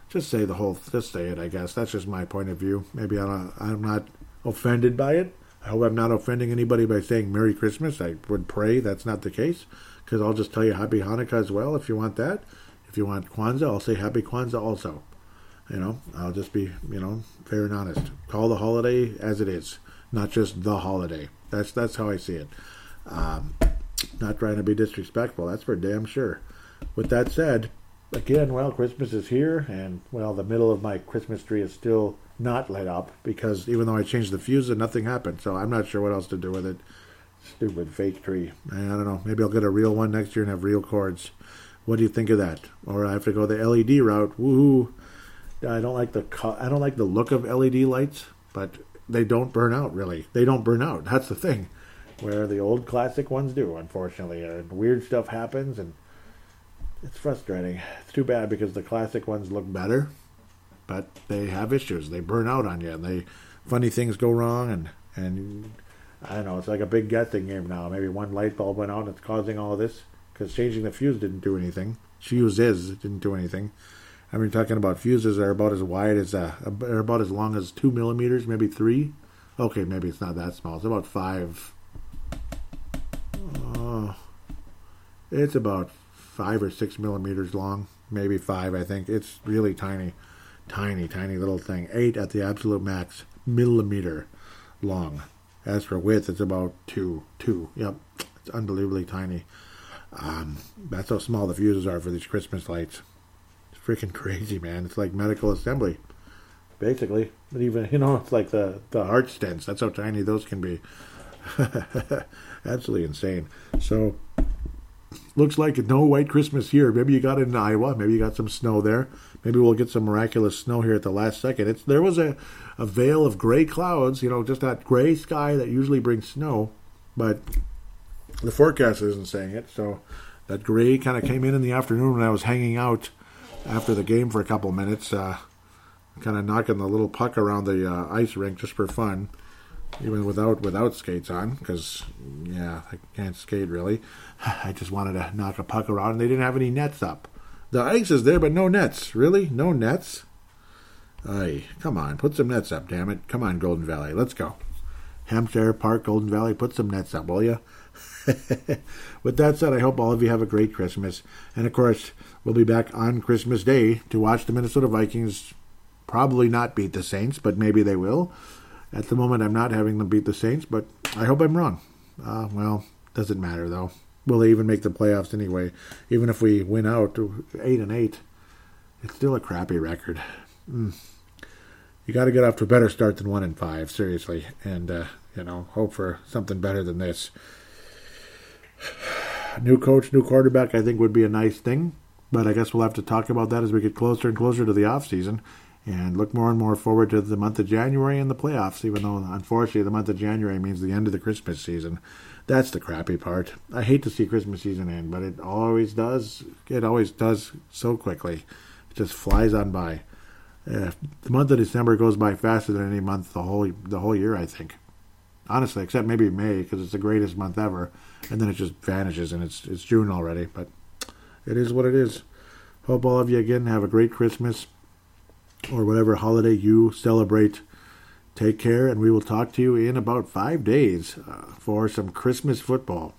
Just say the whole. Just say it. I guess that's just my point of view. Maybe I'm I'm not offended by it. I hope I'm not offending anybody by saying Merry Christmas. I would pray that's not the case, because I'll just tell you Happy Hanukkah as well if you want that. If you want Kwanzaa, I'll say Happy Kwanzaa also. You know, I'll just be you know fair and honest. Call the holiday as it is, not just the holiday. That's that's how I see it. Um, not trying to be disrespectful. That's for damn sure. With that said, again, well, Christmas is here, and well, the middle of my Christmas tree is still not lit up because even though I changed the fuse, and nothing happened. So I'm not sure what else to do with it. Stupid fake tree. I don't know. Maybe I'll get a real one next year and have real cords. What do you think of that? Or I have to go the LED route. Woohoo! I don't like the I don't like the look of LED lights, but they don't burn out really. They don't burn out. That's the thing. Where the old classic ones do, unfortunately, and weird stuff happens, and it's frustrating. It's too bad because the classic ones look better, but they have issues. They burn out on you, and they funny things go wrong, and and I don't know. It's like a big guessing game now. Maybe one light bulb went out, and it's causing all this because changing the fuse didn't do anything. Fuses didn't do anything. I mean, talking about fuses are about as wide as uh, are about as long as two millimeters, maybe three. Okay, maybe it's not that small. It's about five. Uh, it's about five or six millimeters long, maybe five. I think it's really tiny, tiny, tiny little thing. Eight at the absolute max millimeter long. As for width, it's about two, two. Yep, it's unbelievably tiny. Um, that's how small the fuses are for these Christmas lights freaking crazy, man. It's like medical assembly, basically. But even you know, it's like the the heart stents. That's how tiny those can be. Absolutely insane. So looks like no white Christmas here. Maybe you got it in Iowa. Maybe you got some snow there. Maybe we'll get some miraculous snow here at the last second. It's there was a a veil of gray clouds. You know, just that gray sky that usually brings snow, but the forecast isn't saying it. So that gray kind of came in in the afternoon when I was hanging out after the game for a couple minutes, uh, kind of knocking the little puck around the uh, ice rink just for fun, even without without skates on, because yeah, I can't skate really. I just wanted to knock a puck around, and they didn't have any nets up. The ice is there, but no nets. Really, no nets. Ay, come on, put some nets up, damn it! Come on, Golden Valley, let's go. Hampshire Park, Golden Valley, put some nets up, will you? With that said, I hope all of you have a great Christmas. And of course, we'll be back on Christmas Day to watch the Minnesota Vikings probably not beat the Saints, but maybe they will. At the moment, I'm not having them beat the Saints, but I hope I'm wrong. Uh, well, doesn't matter though. Will they even make the playoffs anyway? Even if we win out eight and eight, it's still a crappy record. Mm. You got to get off to a better start than one and five, seriously, and uh, you know hope for something better than this new coach, new quarterback, I think would be a nice thing. But I guess we'll have to talk about that as we get closer and closer to the off season, and look more and more forward to the month of January and the playoffs. Even though, unfortunately, the month of January means the end of the Christmas season. That's the crappy part. I hate to see Christmas season end, but it always does. It always does so quickly. It just flies on by. Uh, the month of December goes by faster than any month the whole the whole year. I think, honestly, except maybe May because it's the greatest month ever and then it just vanishes and it's it's June already. But it is what it is. Hope all of you again have a great Christmas or whatever holiday you celebrate. Take care, and we will talk to you in about five days uh, for some Christmas football.